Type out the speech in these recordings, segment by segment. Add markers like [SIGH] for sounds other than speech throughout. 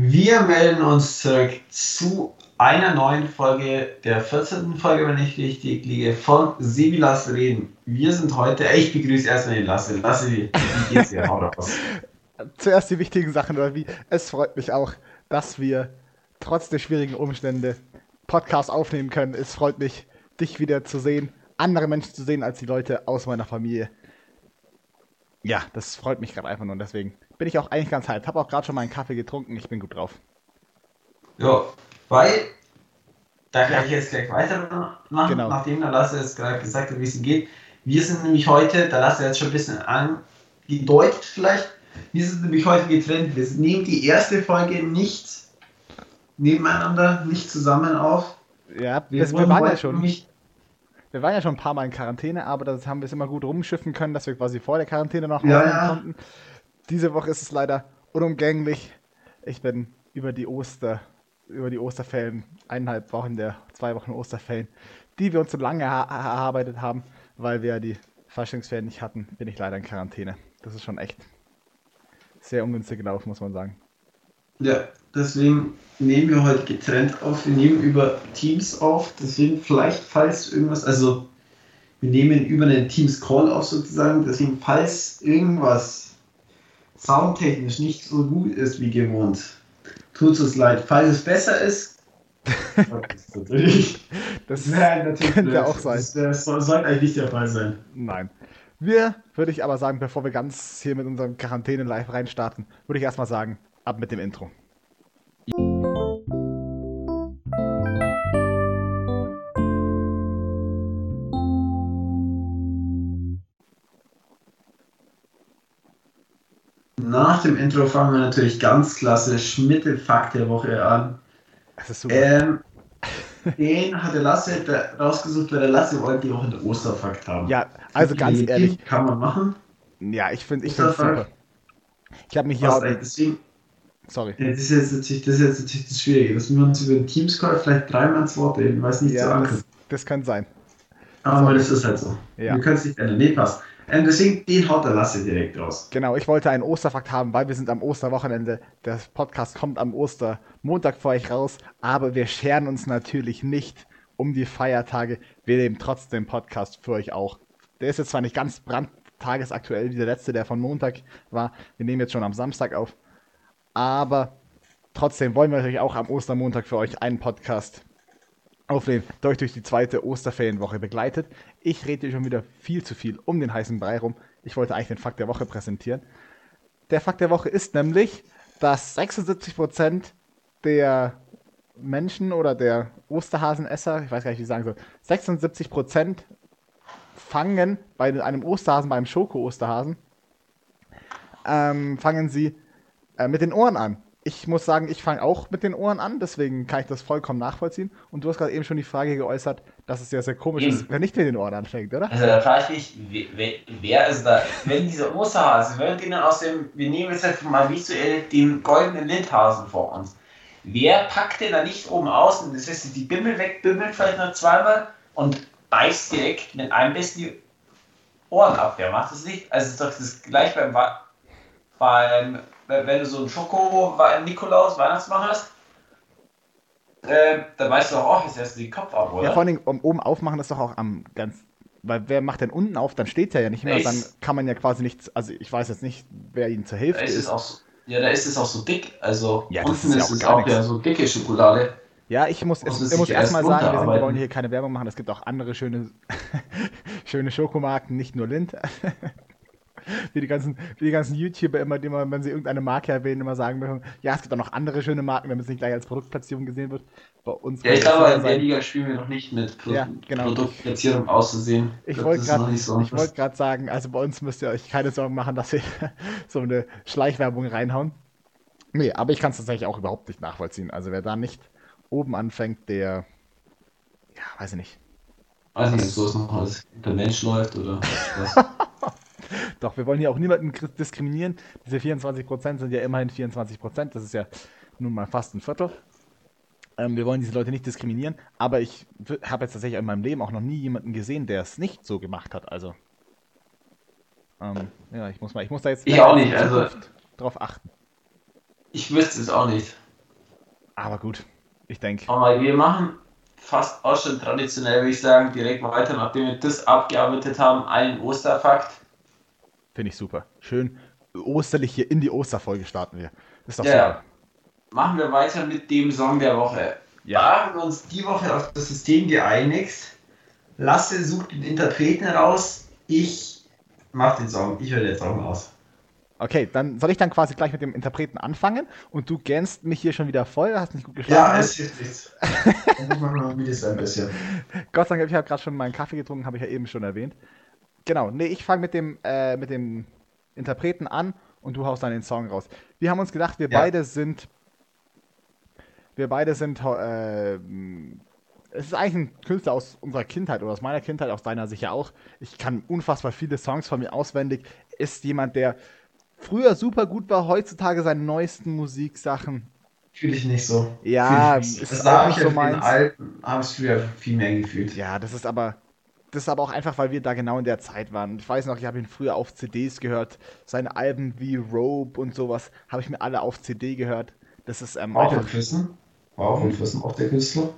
Wir melden uns zurück zu einer neuen Folge, der 14. Folge, wenn ich richtig liege, von Sebilas Reden. Wir sind heute, ich begrüße erstmal den Lasse. Lasse, wie geht's dir? Hau raus. Zuerst die wichtigen Sachen, oder wie? Es freut mich auch, dass wir trotz der schwierigen Umstände Podcast aufnehmen können. Es freut mich, dich wieder zu sehen, andere Menschen zu sehen als die Leute aus meiner Familie. Ja, das freut mich gerade einfach nur und deswegen bin ich auch eigentlich ganz hyped. Habe auch gerade schon meinen Kaffee getrunken, ich bin gut drauf. Ja, weil, da kann ich jetzt gleich weitermachen, genau. nachdem der Lasse jetzt gerade gesagt hat, wie es ihm geht. Wir sind nämlich heute, da Lasse jetzt schon ein bisschen angedeutet vielleicht, wir sind nämlich heute getrennt. Wir nehmen die erste Folge nicht nebeneinander, nicht zusammen auf. Ja, wir, das, wir waren ja schon. Nicht wir waren ja schon ein paar Mal in Quarantäne, aber das haben wir es immer gut rumschiffen können, dass wir quasi vor der Quarantäne noch ja, ja. konnten. Diese Woche ist es leider unumgänglich. Ich bin über die Oster, über die Osterferien, eineinhalb Wochen der zwei Wochen Osterferien, die wir uns so lange erarbeitet haben, weil wir die Faschingsferien nicht hatten, bin ich leider in Quarantäne. Das ist schon echt sehr ungünstig gelaufen, muss man sagen. Ja, deswegen nehmen wir heute getrennt auf. Wir nehmen über Teams auf. Deswegen vielleicht, falls irgendwas, also wir nehmen über einen Teams Call auf sozusagen. Deswegen, falls irgendwas soundtechnisch nicht so gut ist wie gewohnt, tut es uns leid. Falls es besser ist, das [LAUGHS] natürlich. Das Nein, natürlich könnte blöd. auch sein. Das, das sollte eigentlich nicht der Fall sein. Nein. Wir, würde ich aber sagen, bevor wir ganz hier mit unserem Quarantäne-Live reinstarten, würde ich erstmal sagen, ab mit dem Intro. nach dem Intro fangen wir natürlich ganz klassisch mit dem Fakt der Woche an. Das ist super. Ähm, den hat der Lasse rausgesucht, weil der Lasse wollte die Woche den Osterfakt haben. Ja, also ganz ehrlich. Kann man machen. Ja, ich finde ich super. Ich habe mich hier auch. Deswegen, Sorry. Ja, das, ist jetzt natürlich, das ist jetzt natürlich das Schwierige, dass wir uns über den Teams-Call vielleicht dreimal ins Wort reden, weil es nicht ja, so ankommt. Das, das kann sein. Aber das ist halt so. Ja. Wir können es nicht ändern. Nee, passt. Ähm, deswegen, den haut der Lasse direkt raus. Genau, ich wollte einen Osterfakt haben, weil wir sind am Osterwochenende. Der Podcast kommt am Ostermontag für euch raus, aber wir scheren uns natürlich nicht um die Feiertage. Wir nehmen trotzdem Podcast für euch auch. Der ist jetzt zwar nicht ganz brandtagesaktuell wie der letzte, der von Montag war. Wir nehmen jetzt schon am Samstag auf. Aber trotzdem wollen wir natürlich auch am Ostermontag für euch einen Podcast aufnehmen, der euch durch die zweite Osterferienwoche begleitet. Ich rede schon wieder viel zu viel um den heißen Brei rum. Ich wollte eigentlich den Fakt der Woche präsentieren. Der Fakt der Woche ist nämlich, dass 76% der Menschen oder der Osterhasenesser, ich weiß gar nicht, wie ich sagen soll, 76% fangen bei einem Osterhasen, beim Schoko-Osterhasen, ähm, fangen sie äh, mit den Ohren an ich muss sagen, ich fange auch mit den Ohren an, deswegen kann ich das vollkommen nachvollziehen. Und du hast gerade eben schon die Frage geäußert, dass es ja sehr komisch eben. ist, wenn nicht mit den Ohren anfängt, oder? Also da frage ich mich, wer, wer ist da, wenn dieser Osterhase, wenn wir aus dem, wir nehmen jetzt einfach mal visuell den goldenen Lindhasen vor uns. Wer packt den da nicht oben außen, das heißt, die Bimmel wegbimmelt vielleicht noch zweimal und beißt direkt mit einem besten die Ohren ab. Wer macht das nicht? Also ist doch das gleich beim, beim wenn du so einen Schoko-Nikolaus Weihnachtsmann hast, äh, dann weißt du auch, oh, jetzt erst den Kopf ab, oder? Ja, vor allem um, oben aufmachen ist doch auch am ganz. Weil wer macht denn unten auf, dann steht er ja nicht mehr, dann kann man ja quasi nichts. Also ich weiß jetzt nicht, wer ihn zur Hälfte ist. ist. Auch so, ja, da ist es auch so dick. Also ja, unten ist, ist, es auch, ja so dicke Schokolade. Ja, ich muss, ich muss erstmal sagen, wir, sind, wir, wollen hier keine Werbung machen. Es gibt auch andere schöne, [LAUGHS] schöne Schokomarken, nicht nur Lind. [LAUGHS] [LAUGHS] wie die ganzen, wie die ganzen YouTuber immer, die immer, wenn sie irgendeine Marke erwähnen, immer sagen müssen, ja, es gibt auch noch andere schöne Marken, damit es nicht gleich als Produktplatzierung gesehen wird. Bei uns ja, ich glaube, in der Liga spielen wir noch nicht mit Pro ja, genau. Produktplatzierung auszusehen. Ich, wollte gerade so. wollt sagen, also bei uns müsst ihr euch keine Sorgen machen, dass wir [LAUGHS] so eine Schleichwerbung reinhauen. Nee, aber ich kann es tatsächlich auch überhaupt nicht nachvollziehen. Also wer da nicht oben anfängt, der, ja, weiß ich nicht. Weiß nicht, so ist noch der Mensch läuft oder was. [LAUGHS] [LAUGHS] Doch, wir wollen hier auch niemanden diskriminieren. Diese 24% sind ja immerhin 24%. Das ist ja nun mal fast ein Viertel. Ähm, wir wollen diese Leute nicht diskriminieren, aber ich habe jetzt tatsächlich in meinem Leben auch noch nie jemanden gesehen, der es nicht so gemacht hat. Also, ähm, ja, ich muss mal, ich muss da jetzt ich auch nicht, also drauf achten. Ich wüsste es auch nicht. Aber gut, ich denke. Aber wir machen fast auch schon traditionell, würde ich sagen, direkt weiter, nachdem wir das abgearbeitet haben, einen Osterfakt. Finde ich super. Schön osterlich hier in die Osterfolge starten wir. ist doch ja. super. Machen wir weiter mit dem Song der Woche. Ja. Wir haben uns die Woche auf das System geeinigt. Lasse sucht den Interpreten raus. Ich mach den Song. Ich höre den Song aus. Okay, dann soll ich dann quasi gleich mit dem Interpreten anfangen und du gänst mich hier schon wieder voll, hast nicht gut geschlafen. Ja, es hilft nichts. ich mache noch ein bisschen. [LAUGHS] Gott sei Dank, ich habe gerade schon meinen Kaffee getrunken, habe ich ja eben schon erwähnt. Genau, nee, ich fange mit dem, äh, mit dem Interpreten an und du haust dann den Song raus. Wir haben uns gedacht, wir ja. beide sind. Wir beide sind. Äh, es ist eigentlich ein Künstler aus unserer Kindheit oder aus meiner Kindheit, aus deiner sicher auch. Ich kann unfassbar viele Songs von mir auswendig. Ist jemand, der früher super gut war, heutzutage seine neuesten Musiksachen. Fühle ich nicht so. Ja, ist das auch nicht so meins. Alten habe ich früher viel mehr gefühlt. Ja, das ist aber das ist aber auch einfach, weil wir da genau in der Zeit waren. Ich weiß noch, ich habe ihn früher auf CDs gehört. Seine Alben wie Rope und sowas habe ich mir alle auf CD gehört. Das ist ähm, auch in Füssen. War auch in Füssen auch der Künstler.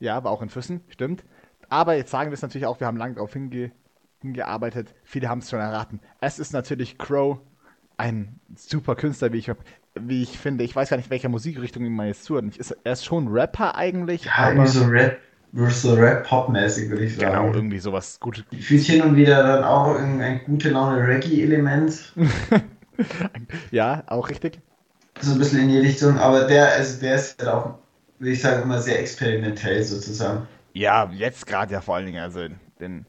Ja, war auch in Füssen, stimmt. Aber jetzt sagen wir es natürlich auch, wir haben lange darauf hinge hingearbeitet. Viele haben es schon erraten. Es ist natürlich Crow ein super Künstler, wie ich, wie ich finde. Ich weiß gar nicht, welcher Musikrichtung ihm jetzt zuhört. Er ist schon Rapper eigentlich. Ja, aber so Rap, so Rap-Pop-mäßig, würde ich sagen. Genau, irgendwie sowas gut. Fühlt hin und wieder dann auch ein gute Laune Reggae-Element. [LAUGHS] ja, auch richtig. So ein bisschen in die Richtung, aber der, also der ist halt auch, würde ich sagen, immer sehr experimentell sozusagen. Ja, jetzt gerade ja vor allen Dingen, also den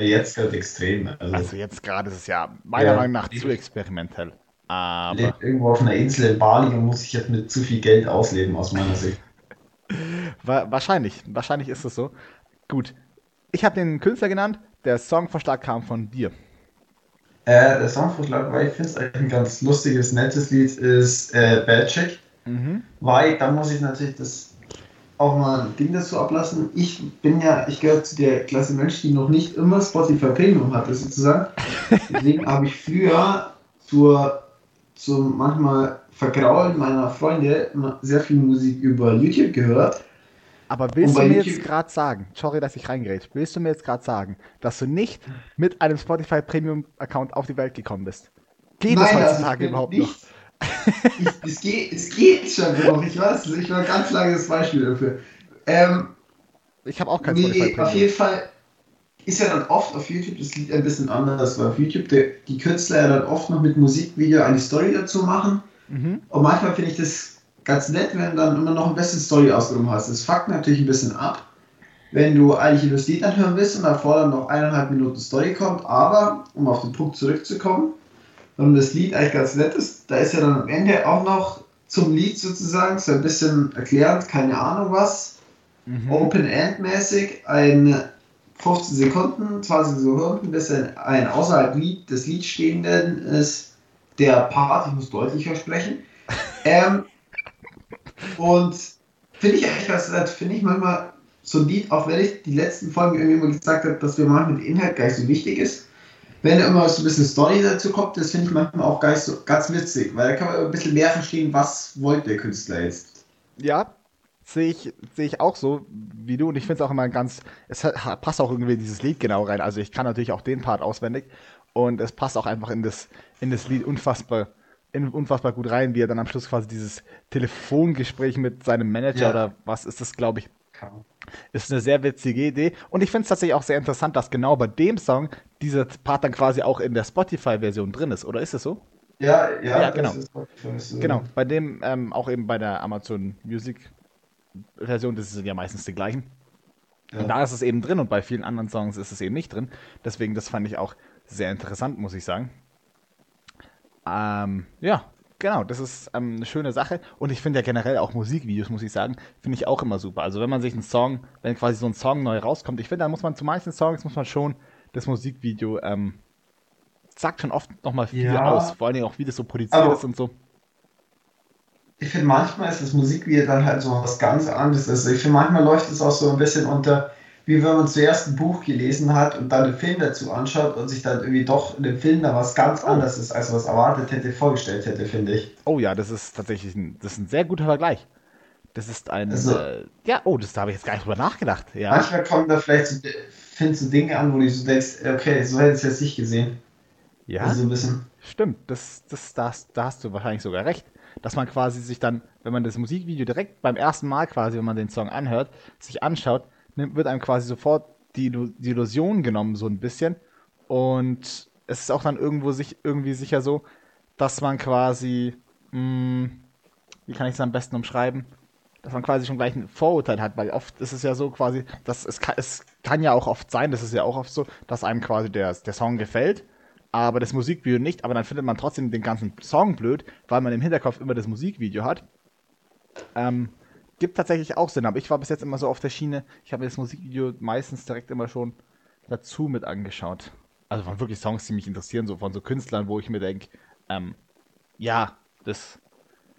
jetzt gerade extrem. Also, also jetzt gerade ist es ja meiner ja, Meinung nach zu experimentell. Aber lebt irgendwo auf einer Insel in Bali und muss sich jetzt mit zu viel Geld ausleben, aus meiner Sicht. Wahrscheinlich, wahrscheinlich ist es so. Gut. Ich habe den Künstler genannt, der Songvorschlag kam von dir. Äh, der Songvorschlag, weil ich finde es eigentlich ein ganz lustiges, nettes Lied, ist äh, Bad Chick. Mhm. Weil da muss ich natürlich das auch mal ein Ding dazu ablassen. Ich bin ja, ich gehöre zu der Klasse Mensch, die noch nicht immer Spotify Premium hatte, sozusagen. [LAUGHS] Deswegen habe ich früher zur, zum manchmal Vergraulen meiner Freunde sehr viel Musik über YouTube gehört. Aber willst du mir YouTube jetzt gerade sagen, sorry, dass ich reingerät, willst du mir jetzt gerade sagen, dass du nicht mit einem Spotify Premium Account auf die Welt gekommen bist? Geht Nein, es heutzutage überhaupt nicht. noch? [LAUGHS] ich, es, geht, es geht schon noch, ich weiß, ich war ein ganz langes Beispiel dafür. Ähm, ich habe auch kein nee, Auf jeden Fall ist ja dann oft auf YouTube das Lied ein bisschen anders, weil auf YouTube der, die Künstler ja dann oft noch mit Musikvideo eine Story dazu machen. Mhm. Und manchmal finde ich das ganz nett, wenn du dann immer noch ein bisschen Story ausgenommen hast. Das fuckt natürlich ein bisschen ab, wenn du eigentlich das Lied anhören willst und davor dann noch eineinhalb Minuten Story kommt. Aber, um auf den Punkt zurückzukommen, warum das Lied eigentlich ganz nett ist. Da ist ja dann am Ende auch noch zum Lied sozusagen so ein bisschen erklärend, keine Ahnung was, mhm. Open-End-mäßig, ein 15 Sekunden, 20 Sekunden, bis ein, ein außerhalb Lied, des Lieds stehenden ist der Part, ich muss deutlicher sprechen. ähm, und finde ich eigentlich was, finde ich manchmal so Lied, auch wenn ich die letzten Folgen irgendwie mal gesagt habe, dass wir manchmal mit Inhalt gar nicht so wichtig ist, wenn immer so ein bisschen Story dazu kommt, das finde ich manchmal auch ganz, ganz witzig, weil da kann man ein bisschen mehr verstehen, was wollte der Künstler jetzt. Ja, sehe ich, sehe ich auch so wie du und ich finde es auch immer ganz, es passt auch irgendwie dieses Lied genau rein. Also ich kann natürlich auch den Part auswendig und es passt auch einfach in das, in das Lied unfassbar, in, unfassbar gut rein, wie er dann am Schluss quasi dieses Telefongespräch mit seinem Manager ja. oder was ist das, glaube ich, ist eine sehr witzige Idee. Und ich finde es tatsächlich auch sehr interessant, dass genau bei dem Song dieser Part dann quasi auch in der Spotify-Version drin ist. Oder ist es so? Ja, ja, ja genau. So. Genau, bei dem, ähm, auch eben bei der Amazon Music-Version, das sind ja meistens die gleichen. Ja. Und da ist es eben drin und bei vielen anderen Songs ist es eben nicht drin. Deswegen, das fand ich auch sehr interessant, muss ich sagen. Ähm, ja, Genau, das ist ähm, eine schöne Sache. Und ich finde ja generell auch Musikvideos, muss ich sagen, finde ich auch immer super. Also wenn man sich einen Song, wenn quasi so ein Song neu rauskommt, ich finde, da muss man zu manchen Songs muss man schon das Musikvideo, ähm, sagt schon oft nochmal viel ja, aus. Vor allen Dingen auch, wie das so produziert ist und so. Ich finde, manchmal ist das Musikvideo dann halt so was ganz anderes. Also ich finde, manchmal läuft es auch so ein bisschen unter wie wenn man zuerst ein Buch gelesen hat und dann den Film dazu anschaut und sich dann irgendwie doch in dem Film da was ganz oh. anderes ist, als was erwartet hätte, vorgestellt hätte, finde ich. Oh ja, das ist tatsächlich ein, das ist ein sehr guter Vergleich. Das ist ein. Also- äh, ja, oh, das da habe ich jetzt gar nicht drüber nachgedacht. Ja. Manchmal kommen da vielleicht so, findest du Dinge an, wo du so denkst, okay, so hätte ich es jetzt nicht gesehen. ja. Also ein bisschen. Stimmt, das, das, da, hast, da hast du wahrscheinlich sogar recht. Dass man quasi sich dann, wenn man das Musikvideo direkt beim ersten Mal quasi, wenn man den Song anhört, sich anschaut, nimmt, wird einem quasi sofort die, die Illusion genommen, so ein bisschen. Und es ist auch dann irgendwo sich irgendwie sicher so, dass man quasi, mh, wie kann ich es am besten umschreiben? Dass man quasi schon gleich ein Vorurteil hat, weil oft ist es ja so quasi, dass es kann, es kann ja auch oft sein, das ist ja auch oft so, dass einem quasi der, der Song gefällt, aber das Musikvideo nicht, aber dann findet man trotzdem den ganzen Song blöd, weil man im Hinterkopf immer das Musikvideo hat. Ähm, gibt tatsächlich auch Sinn, aber ich war bis jetzt immer so auf der Schiene, ich habe mir das Musikvideo meistens direkt immer schon dazu mit angeschaut. Also von wirklich Songs, die mich interessieren, so von so Künstlern, wo ich mir denke, ähm, ja, das,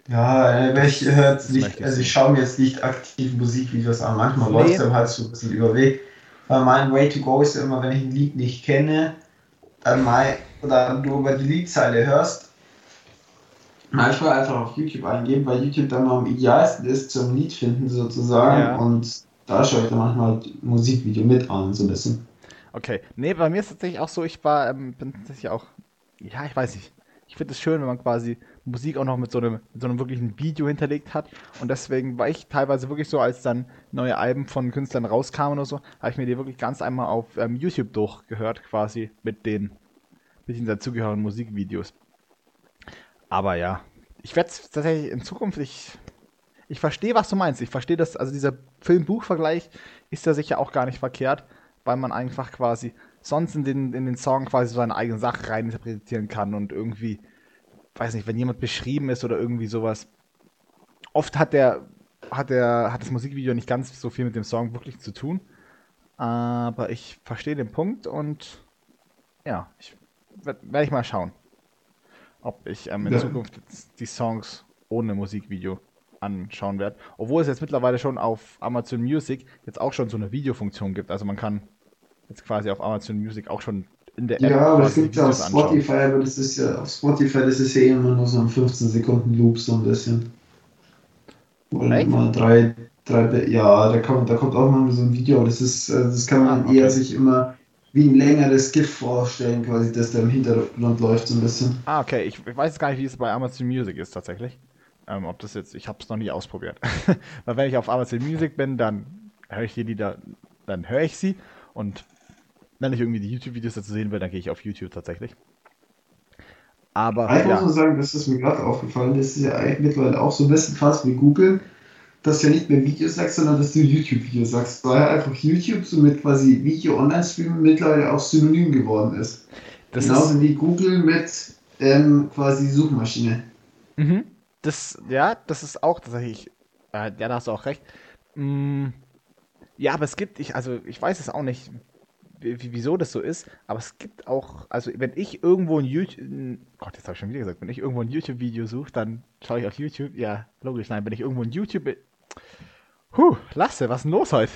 Ja, äh, ich höre jetzt Das nicht, ich also ich schaue mir jetzt nicht aktiv Musikvideos an. Manchmal Nee. läuft es dann halt so ein bisschen über Weg. Weil mein Way to go ist ja immer, wenn ich ein Lied nicht kenne, dann mal, oder du über die Liedzeile hörst, manchmal einfach auf YouTube eingeben, weil YouTube dann noch am idealsten ist zum Lied finden sozusagen. Ja. Und da schaue ich dann manchmal Musikvideo mit an, so ein bisschen. Okay, nee, bei mir ist tatsächlich auch so, ich war, ähm, bin tatsächlich auch, ja, ich weiß nicht. Ich finde es schön, wenn man quasi Musik auch noch mit so einem, mit so einem wirklichen Video hinterlegt hat. Und deswegen war ich teilweise wirklich so, als dann neue Alben von Künstlern rauskamen oder so, habe ich mir die wirklich ganz einmal auf ähm, YouTube durchgehört, quasi mit den, mit den dazugehörigen Musikvideos. Aber ja, ich werde es tatsächlich in Zukunft, ich, ich verstehe, was du meinst. Ich verstehe das, also dieser Film-Buch-Vergleich ist ja sicher auch gar nicht verkehrt, weil man einfach quasi sonst in den, in den Song quasi seine eigene Sache reininterpretieren kann und irgendwie, weiß nicht, wenn jemand beschrieben ist oder irgendwie sowas. Oft hat der, hat der, hat das Musikvideo nicht ganz so viel mit dem Song wirklich zu tun. Aber ich verstehe den Punkt und ja, ich werde werd ich mal schauen, ob ich ähm, in Ja. Zukunft die Songs ohne Musikvideo anschauen werde. Obwohl es jetzt mittlerweile schon auf Amazon Music jetzt auch schon so eine Videofunktion gibt. Also man kann jetzt quasi auf Amazon Music auch schon in der App Ja, aber das quasi gibt ja auf Videos anschauen. Spotify, aber das ist ja auf Spotify, das ist ja eh immer nur so ein 15 Sekunden Loop, so ein bisschen. Oder mal drei, drei, ja, da kommt, da kommt auch mal so ein Video, das ist, äh, das kann man Ah, okay. eher sich immer wie ein längeres GIF vorstellen, quasi, das da im Hintergrund läuft, so ein bisschen. Ah, okay. Ich, ich weiß gar nicht, wie es bei Amazon Music ist tatsächlich. Ähm, ob das jetzt, ich habe es noch nie ausprobiert. [LAUGHS] Weil wenn ich auf Amazon Music bin, dann höre ich die Lieder, dann höre ich sie und wenn ich irgendwie die YouTube-Videos dazu sehen will, dann gehe ich auf YouTube tatsächlich. Aber muss ja, man sagen, das ist mir gerade aufgefallen, das ist ja mittlerweile auch so ein bisschen fast wie Google, dass du ja nicht mehr Videos sagst, sondern dass du YouTube-Videos sagst, weil einfach YouTube so mit quasi Video-Online-Streamen mittlerweile auch synonym geworden ist. das Genauso ist, wie Google mit ähm, quasi Suchmaschine. mhm, das, ja, das ist auch tatsächlich, äh, ja, da hast du auch recht. Mm, ja, aber es gibt, ich, also ich weiß es auch nicht, wie, wie- wieso das so ist, aber es gibt auch, also wenn ich irgendwo ein YouTube, Gott, jetzt habe ich schon wieder gesagt, wenn ich irgendwo ein YouTube-Video suche, dann schaue ich auf YouTube, ja, logisch, nein, wenn ich irgendwo ein YouTube, Huh, Lasse, was ist denn los heute?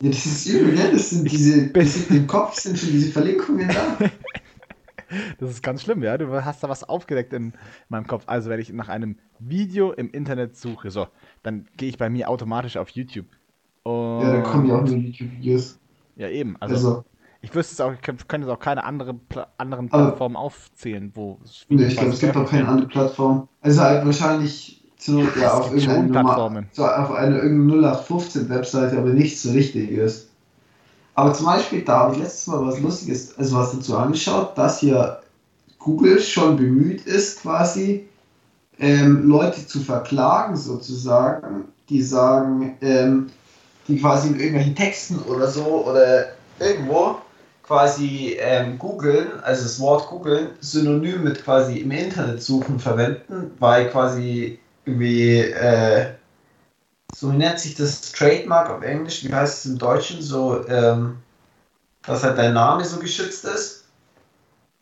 Ja, das ist übel, ne? Das sind diese, das im Kopf sind schon diese Verlinkungen da. [LAUGHS] Das ist ganz schlimm, ja. Du hast da was aufgedeckt in meinem Kopf. Also, wenn ich nach einem Video im Internet suche, so, dann gehe ich bei mir automatisch auf YouTube. Und, Ja, da kommen ja auch nur YouTube-Videos. Ja, eben. Also, Also, ich wüsste es auch, ich könnte jetzt auch keine andere, Pla anderen Plattformen aufzählen, wo es nee, ich glaube, es gibt auch keine andere Plattform. Also halt wahrscheinlich zu, ja, auf Plattformen. Nummer, so auf einer irgendeine 0815-Webseite, aber nichts so richtig ist. Aber zum Beispiel, da habe ich letztes Mal was Lustiges, also was dazu angeschaut, dass hier Google schon bemüht ist, quasi ähm, Leute zu verklagen, sozusagen, die sagen, ähm, die quasi in irgendwelchen Texten oder so oder irgendwo quasi ähm, googeln, also das Wort googeln, synonym mit quasi im Internet suchen verwenden, weil quasi irgendwie, äh, so nennt sich das Trademark auf Englisch, wie heißt es im Deutschen, so, ähm, dass halt dein Name so geschützt ist.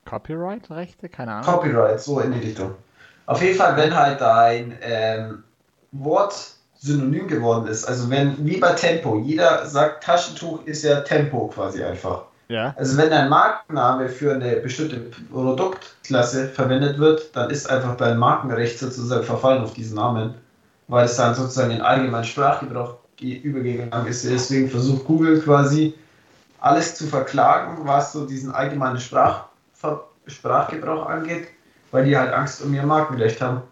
Copyright-Rechte? Keine Ahnung. Copyright, so in die Richtung. Auf jeden Fall, wenn halt dein ähm, Wort synonym geworden ist, also wenn, wie bei Tempo, jeder sagt Taschentuch ist ja Tempo quasi einfach. Ja. Also wenn dein Markenname für eine bestimmte Produktklasse verwendet wird, dann ist einfach dein Markenrecht sozusagen verfallen auf diesen Namen. weil es dann sozusagen in allgemeinen Sprachgebrauch übergegangen ist. Deswegen versucht Google quasi alles zu verklagen, was so diesen allgemeinen Sprach, Sprachgebrauch angeht, weil die halt Angst um ihr Markenrecht haben.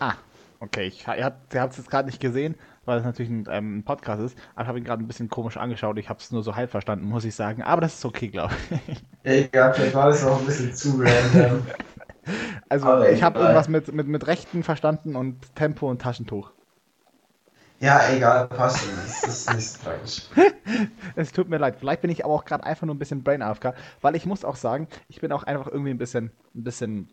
Ah, okay. Ich, ihr habt es jetzt gerade nicht gesehen, weil es natürlich ein, ähm, ein Podcast ist. Aber ich habe ihn gerade ein bisschen komisch angeschaut. Ich habe es nur so halb verstanden, muss ich sagen. Aber das ist okay, glaube ich. [LAUGHS] Egal, vielleicht war das auch ein bisschen zu random. [LAUGHS] Also Aber ich habe irgendwas mit, mit, mit Rechten verstanden und Tempo und Taschentuch. Ja, egal, passt. Das ist nicht tragisch. [LAUGHS] es tut mir leid. Vielleicht bin ich aber auch gerade einfach nur ein bisschen Brain AFK, weil ich muss auch sagen, ich bin auch einfach irgendwie ein bisschen, ein bisschen,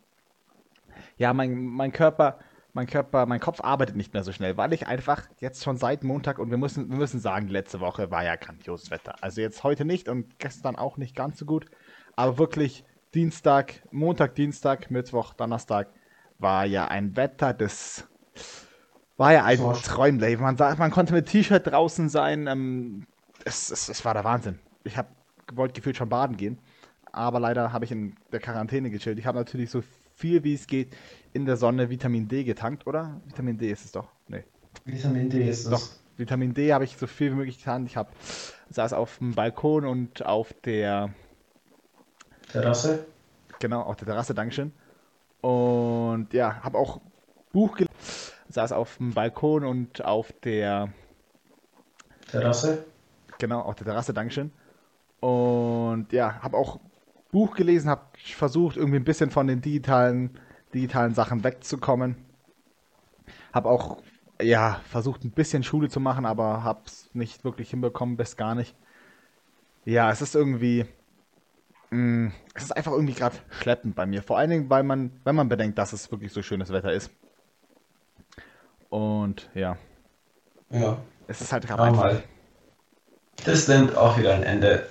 ja, mein, mein Körper, mein Körper, mein Kopf arbeitet nicht mehr so schnell, weil ich einfach jetzt schon seit Montag und wir müssen, wir müssen sagen, letzte Woche war ja grandioses Wetter. Also jetzt heute nicht und gestern auch nicht ganz so gut, aber wirklich Dienstag, Montag, Dienstag, Mittwoch, Donnerstag war ja ein Wetter, das war ja ein. Träumle. Man, man konnte mit T-Shirt draußen sein. Ähm, es, es, es war der Wahnsinn. Ich habe wollte gefühlt schon baden gehen, aber leider habe ich in der Quarantäne gechillt. Ich habe natürlich so viel wie es geht in der Sonne Vitamin D getankt, oder? Vitamin D ist es doch. Nee. Vitamin D ist es. Doch. Vitamin D habe ich so viel wie möglich getan. Ich habe saß auf dem Balkon und auf der Terrasse. Genau, auf der Terrasse, Dankeschön. Und ja, habe auch Buch gelesen, saß auf dem Balkon und auf der Terrasse. Genau, auf der Terrasse, Dankeschön. Und ja, habe auch Buch gelesen, habe versucht, irgendwie ein bisschen von den digitalen, digitalen Sachen wegzukommen. Habe auch, ja, versucht, ein bisschen Schule zu machen, aber habe es nicht wirklich hinbekommen, bis gar nicht. Ja, es ist irgendwie, Mm, es ist einfach irgendwie gerade schleppend bei mir. Vor allen Dingen, weil man, wenn man bedenkt, dass es wirklich so schönes Wetter ist. Und ja. Ja. Es ist halt gerade einfach. Mal. Das nimmt auch wieder ein Ende.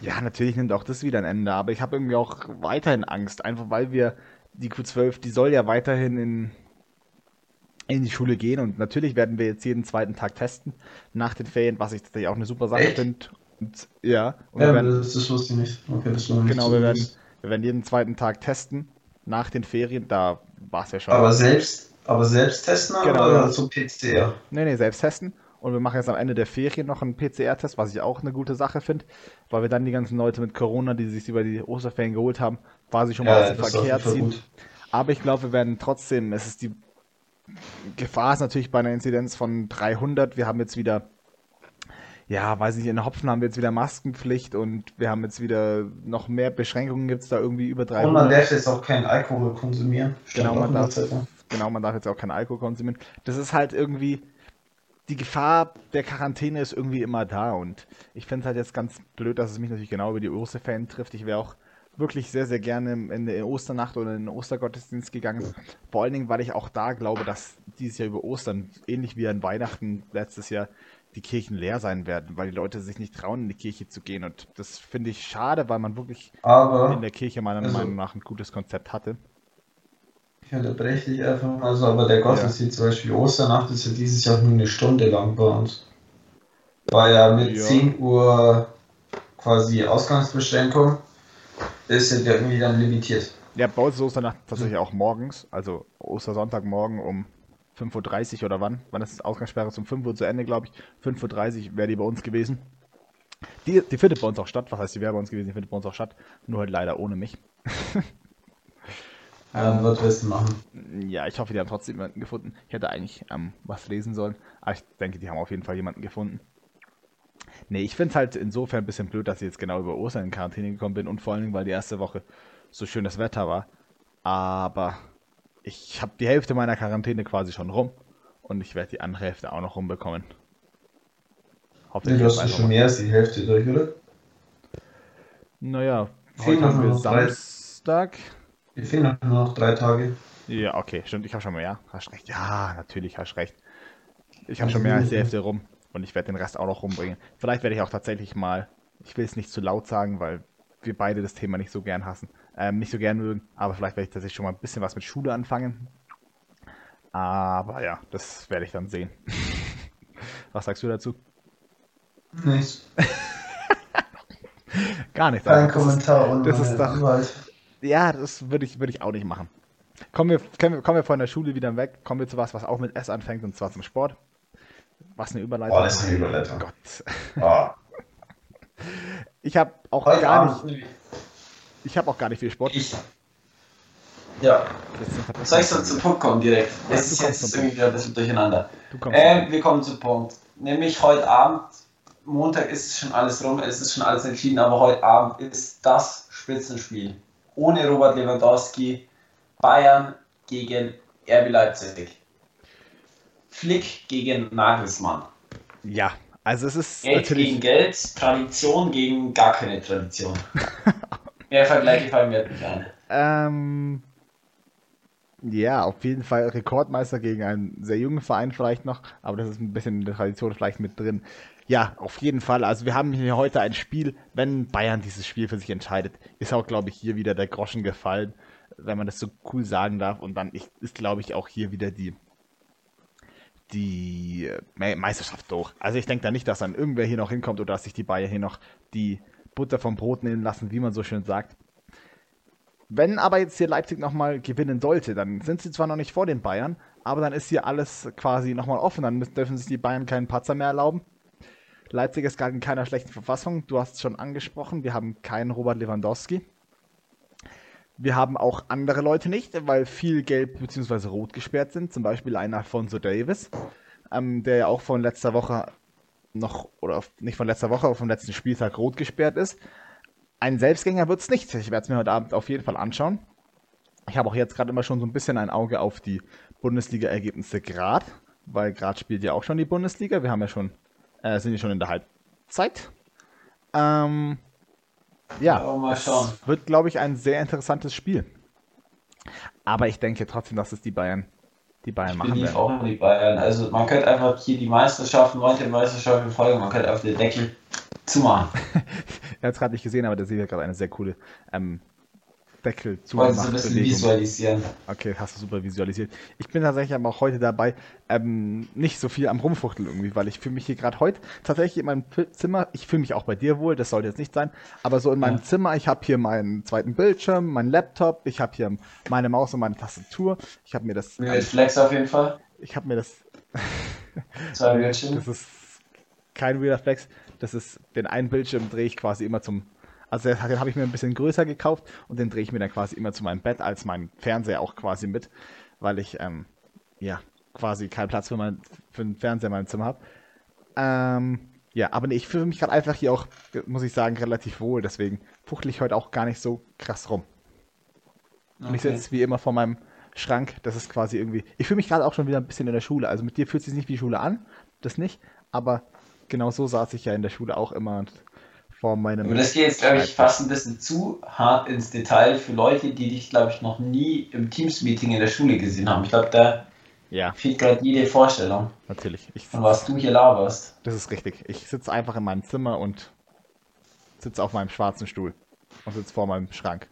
Ja, natürlich nimmt auch das wieder ein Ende, aber ich habe irgendwie auch weiterhin Angst, einfach weil wir die Q12, die soll ja weiterhin in, in die Schule gehen und natürlich werden wir jetzt jeden zweiten Tag testen nach den Ferien, was ich tatsächlich auch eine super Sache finde und, ja. Und ja, werden, das, wusste ich nicht. Okay, das war nicht genau, wir werden, wir werden jeden zweiten Tag testen. Nach den Ferien, da war es ja schon. Aber selbst, aber selbst testen genau, oder so PCR? Nee, nee, selbst testen. Und wir machen jetzt am Ende der Ferien noch einen PCR-Test, was ich auch eine gute Sache finde, weil wir dann die ganzen Leute mit Corona, die sich über die Osterferien geholt haben, quasi schon mal ja, aus dem Verkehr ziehen. Aber ich glaube, wir werden trotzdem, es ist die Gefahr ist natürlich bei einer Inzidenz von 300. Wir haben jetzt wieder ja, weiß nicht, in Hopfen haben wir jetzt wieder Maskenpflicht und wir haben jetzt wieder noch mehr Beschränkungen, gibt es da irgendwie über 300. Und man darf jetzt auch keinen Alkohol konsumieren. Genau man, darf, genau, man darf jetzt auch keinen Alkohol konsumieren. Das ist halt irgendwie, die Gefahr der Quarantäne ist irgendwie immer da und ich finde es halt jetzt ganz blöd, dass es mich natürlich genau über die Osterferien trifft. Ich wäre auch wirklich sehr, sehr gerne in der Osternacht oder in den Ostergottesdienst gegangen. Vor allen Dingen, weil ich auch da glaube, dass dieses Jahr über Ostern, ähnlich wie an Weihnachten letztes Jahr, die Kirchen leer sein werden, weil die Leute sich nicht trauen, in die Kirche zu gehen. Und das finde ich schade, weil man wirklich Aber, in der Kirche meiner also, Meinung nach ein gutes Konzept hatte. Ich unterbreche dich einfach mal so, aber der Gottesdienst, ja. zum Beispiel Osternacht, ist ja dieses Jahr nur eine Stunde lang bei uns. War ja mit ja. 10 Uhr quasi Ausgangsbeschränkung, ist ja irgendwie dann limitiert. Ja, bei uns ist Osternacht tatsächlich auch morgens, also Ostersonntagmorgen um 5.30 Uhr oder wann? Wann ist das Ausgangssperre? Zum 5 Uhr zu Ende, glaube ich. 5.30 Uhr wäre die bei uns gewesen. Die, die findet bei uns auch statt. Was heißt, die wäre bei uns gewesen? Die findet bei uns auch statt. Nur halt leider ohne mich. was willst du machen? Ja, ich hoffe, die haben trotzdem jemanden gefunden. Ich hätte eigentlich ähm, was lesen sollen. Aber ich denke, die haben auf jeden Fall jemanden gefunden. Nee, ich finde es halt insofern ein bisschen blöd, dass ich jetzt genau über Ostern in Quarantäne gekommen bin und vor allen Dingen, weil die erste Woche so schönes Wetter war. Aber ich habe die Hälfte meiner Quarantäne quasi schon rum und ich werde die andere Hälfte auch noch rumbekommen. Hoffentlich nee, du hast schon mehr als die Hälfte durch, oder? Naja, heute haben wir Samstag. Wir fehlen nur noch drei Tage. Ja, okay, stimmt, ich habe schon mehr. Hast recht. Ja, natürlich, hast recht. Ich habe schon mehr als die Hälfte rum und ich werde den Rest auch noch rumbringen. Vielleicht werde ich auch tatsächlich mal, ich will es nicht zu laut sagen, weil wir beide das Thema nicht so gern hassen ähm, nicht so gern mögen. Aber vielleicht werde ich tatsächlich schon mal ein bisschen was mit Schule anfangen. Aber ja, das werde ich dann sehen. [LAUGHS] was sagst du dazu? Nichts. [LAUGHS] Gar nichts. Kein Kommentar. Das ist, das ist doch. Ja, das würde ich, würd ich auch nicht machen. Kommen wir, kommen, wir, kommen wir von der Schule wieder weg, kommen wir zu was, was auch mit S anfängt, und zwar zum Sport. Was eine Überleitung. Oh, das ist eine Überleitung. Gott. Oh. [LAUGHS] Ich habe auch Heute gar Abend- nicht, ich habe auch gar nicht viel Sport. Ich. Ja, soll ich so zum Punkt kommen direkt? Ja, ist kommst jetzt zum irgendwie wieder ein bisschen durcheinander. Ähm, wir kommen zum Punkt. Nämlich heute Abend, Montag ist schon alles rum, es ist schon alles entschieden, aber heute Abend ist das Spitzenspiel. Ohne Robert Lewandowski, Bayern gegen RB Leipzig. Flick gegen Nagelsmann. ja, also es ist Geld natürlich. gegen Geld, Tradition gegen gar keine Tradition. [LAUGHS] Mehr Vergleiche fallen mir nicht ein. Ähm, ja, auf jeden Fall Rekordmeister gegen einen sehr jungen Verein vielleicht noch, aber das ist ein bisschen in der Tradition vielleicht mit drin. Ja, auf jeden Fall. Also wir haben hier heute ein Spiel, wenn Bayern dieses Spiel für sich entscheidet, ist auch, glaube ich, hier wieder der Groschen gefallen, wenn man das so cool sagen darf. Und dann ist, glaube ich, auch hier wieder die, die Me- Meisterschaft durch. Also ich denke da nicht, dass dann irgendwer hier noch hinkommt oder dass sich die Bayern hier noch die Butter vom Brot nehmen lassen, wie man so schön sagt. Wenn aber jetzt hier Leipzig nochmal gewinnen sollte, dann sind sie zwar noch nicht vor den Bayern, aber dann ist hier alles quasi nochmal offen. Dann dürfen sich die Bayern keinen Patzer mehr erlauben. Leipzig ist gerade in keiner schlechten Verfassung. Du hast es schon angesprochen. Wir haben keinen Robert Lewandowski. Wir haben auch andere Leute nicht, weil viel gelb bzw. rot gesperrt sind. Zum Beispiel ein Alfonso Davis, ähm, der ja auch von letzter Woche noch, oder nicht von letzter Woche, aber vom letzten Spieltag rot gesperrt ist. Ein Selbstgänger wird es nicht. Ich werde es mir heute Abend auf jeden Fall anschauen. Ich habe auch jetzt gerade immer schon so ein bisschen ein Auge auf die Bundesliga-Ergebnisse Grad, weil Grad spielt ja auch schon die Bundesliga. Wir haben ja schon, äh, sind ja schon in der Halbzeit. Ähm, ja, Aber mal es schauen. wird, glaube ich, ein sehr interessantes Spiel. Aber ich denke trotzdem, dass es die Bayern, die Bayern Ich machen bin werden. auch in die Bayern. Also man könnte einfach hier die Meisterschaft, neunte Meisterschaft in Folge, man könnte auf den Deckel zumachen. [LAUGHS] Er hat es gerade nicht gesehen, aber der sieht ja gerade eine sehr coole ähm, Deckel zu Wollte so ein bisschen visualisieren. Okay, hast du super visualisiert. Ich bin tatsächlich aber auch heute dabei, ähm, nicht so viel am Rumfuchteln irgendwie, weil ich fühle mich hier gerade heute tatsächlich in meinem Zimmer, ich fühle mich auch bei dir wohl, das sollte jetzt nicht sein, aber so in meinem Ja. Zimmer, ich habe hier meinen zweiten Bildschirm, meinen Laptop, ich habe hier meine Maus und meine Tastatur, ich habe mir das, Mit Flex auf jeden Fall. ich habe mir das, [LAUGHS] Zwei Bildschirme. das ist kein Reader Flex, das ist, den einen Bildschirm drehe ich quasi immer zum, also den habe ich mir ein bisschen größer gekauft und den drehe ich mir dann quasi immer zu meinem Bett als mein Fernseher auch quasi mit, weil ich, ähm, ja, quasi keinen Platz für, mein, für einen Fernseher in meinem Zimmer habe. Ähm, ja, aber nee, ich fühle mich gerade einfach hier auch, muss ich sagen, relativ wohl, deswegen fuchtel ich heute auch gar nicht so krass rum. Und ich Okay. sitze wie immer vor meinem Schrank. Das ist quasi irgendwie. Ich fühle mich gerade auch schon wieder ein bisschen in der Schule. Also mit dir fühlt es sich nicht wie Schule an. Das nicht. Aber genau so saß ich ja in der Schule auch immer und vor meinem. Aber das geht jetzt, glaube ich, fast ein bisschen zu hart ins Detail für Leute, die dich, glaube ich, noch nie im Teams-Meeting in der Schule gesehen haben. Ich glaube, da Ja, fehlt gerade jede Vorstellung, natürlich. Ich, von was du hier laberst. das ist richtig. Ich sitze einfach in meinem Zimmer und sitze auf meinem schwarzen Stuhl und sitze vor meinem Schrank.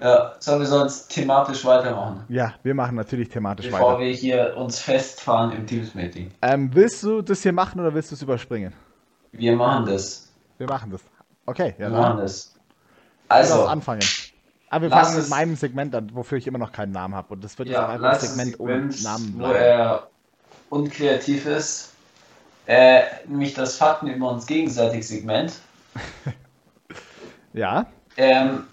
Ja, sollen wir sonst thematisch weitermachen? Ja, wir machen natürlich thematisch Bevor weiter. wir hier uns festfahren im Teams-Meeting. Ähm, willst du das hier machen oder willst du es überspringen? Wir machen das. Wir machen das. Okay, ja, Wir machen das. Also, anfangen. Aber wir fangen mit meinem Segment an, wofür ich immer noch keinen Namen habe. Und das wird jetzt auch ja, einfach ein das Segment ohne Segment, Namen wo bleiben. er unkreativ ist. Äh, nämlich das Fakten über uns gegenseitig Segment. [LAUGHS] Ja, Ähm,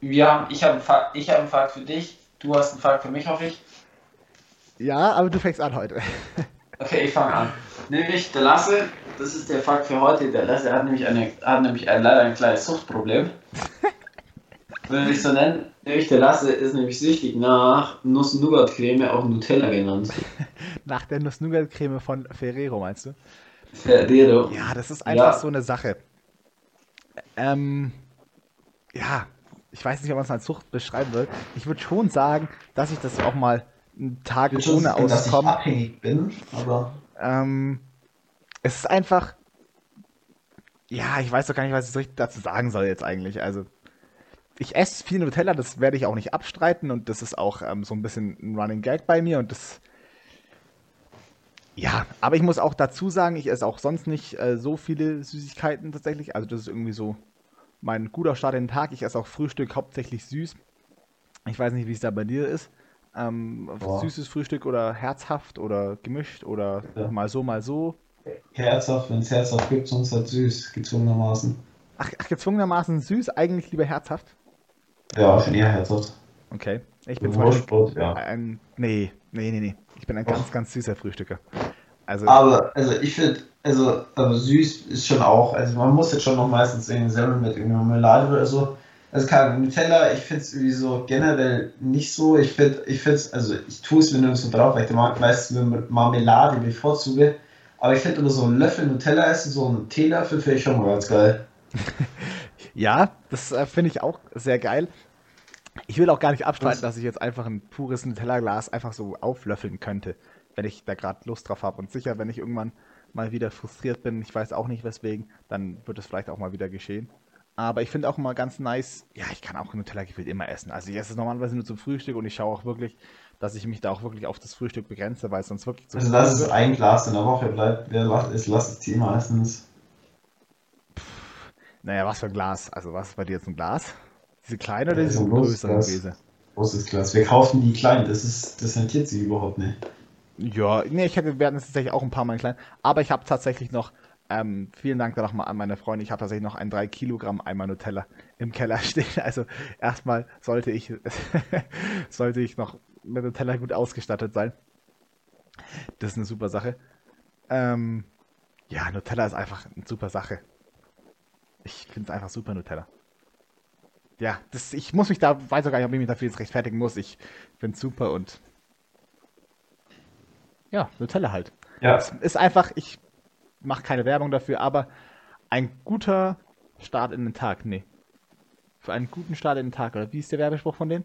wir haben, ich habe einen, Fakt, ich hab einen Fakt für dich, du hast einen Fakt für mich, hoffe ich. ja, aber du fängst an heute. [LAUGHS] Okay, ich fange an. Nämlich der Lasse, das ist der Fakt für heute. Der Lasse hat nämlich, eine, hat nämlich ein, leider ein kleines Suchtproblem. [LAUGHS] Würde ich so nennen. Nämlich der Lasse ist nämlich süchtig nach Nuss-Nougat-Creme, auch Nutella genannt. [LAUGHS] Nach der Nuss-Nougat-Creme von Ferrero, meinst du? Ferrero. Ja, das ist einfach Ja. so eine Sache. Ähm, ja, ich weiß nicht, ob man es als Sucht beschreiben will. Ich würde schon sagen, dass ich das auch mal einen Tag Ich ohne sagen, dass ich abhängig bin, aber Ähm, es ist einfach. Ja, ich weiß doch gar nicht, was ich richtig dazu sagen soll jetzt eigentlich. Also, ich esse viel Nutella, das werde ich auch nicht abstreiten und das ist auch ähm, so ein bisschen ein Running Gag bei mir und das. Ja, aber ich muss auch dazu sagen, ich esse auch sonst nicht äh, so viele Süßigkeiten tatsächlich. Also, das ist irgendwie so mein guter Start in den Tag. Ich esse auch Frühstück hauptsächlich süß. Ich weiß nicht, wie es da bei dir ist. Ähm, süßes Frühstück oder herzhaft oder gemischt oder Ja. mal so, mal so. Herzhaft, wenn es herzhaft gibt, sonst halt süß, gezwungenermaßen. Ach, ach, gezwungenermaßen süß, eigentlich lieber herzhaft. Ja, schon eher herzhaft. Okay. Ich bin Wurstbrot, ja. ein. Nee, nee, nee, nee. Ich bin ein Och. ganz, ganz süßer Frühstücker. Also, Aber, also ich finde, also, aber süß ist schon auch, also man muss jetzt schon noch meistens irgendwie Semmeln mit irgendwie Marmelade oder so. Also kein Nutella, ich finde es irgendwie so generell nicht so. Ich finde, ich also ich tue es mir nur so drauf, weil ich meistens mit Marmelade bevorzuge. Aber ich finde immer so einen Löffel Nutella essen, so einen Teelöffel, finde ich schon mal ganz geil. [LAUGHS] ja, das äh, finde ich auch sehr geil. Ich will auch gar nicht abstreiten, Was? dass ich jetzt einfach ein pures Nutella-Glas einfach so auflöffeln könnte, wenn ich da gerade Lust drauf habe. Und sicher, wenn ich irgendwann mal wieder frustriert bin, ich weiß auch nicht weswegen, dann wird es vielleicht auch mal wieder geschehen. Aber ich finde auch immer ganz nice, ja, ich kann auch Nutella gefühlt immer essen. Also ich esse es normalerweise nur zum Frühstück und ich schaue auch wirklich, dass ich mich da auch wirklich auf das Frühstück begrenze, weil es sonst wirklich zu Also es wird. ein Glas in der Woche bleibt, wer lacht, ist, lasst es die meistens. Naja, was für ein Glas? Also was ist bei dir jetzt ein Glas? Diese kleine oder Ja, diese größere Glas. Gläser? Großes Glas. Wir kaufen die kleinen, das ist, das rentiert sich überhaupt nicht. Ja, nee, ich hätte, wir hatten es tatsächlich auch ein paar Mal klein. Aber ich habe tatsächlich noch, ähm, vielen Dank da nochmal an meine Freunde, ich habe tatsächlich noch ein 3 Kilogramm Eimer Nutella im Keller [LAUGHS] stehen. Also erstmal sollte ich, [LAUGHS] sollte ich noch mit Nutella gut ausgestattet sein. Das ist eine super Sache. Ähm, ja, Nutella ist einfach eine super Sache. Ich finde es einfach super, Nutella. Ja, das, ich muss mich da, weiß auch gar nicht, ob ich mich dafür jetzt rechtfertigen muss. Ich finde es super und ja, Nutella halt. Ja, Es ist einfach, ich mache keine Werbung dafür, aber ein guter Start in den Tag, nee. Für einen guten Start in den Tag, oder wie ist der Werbespruch von denen?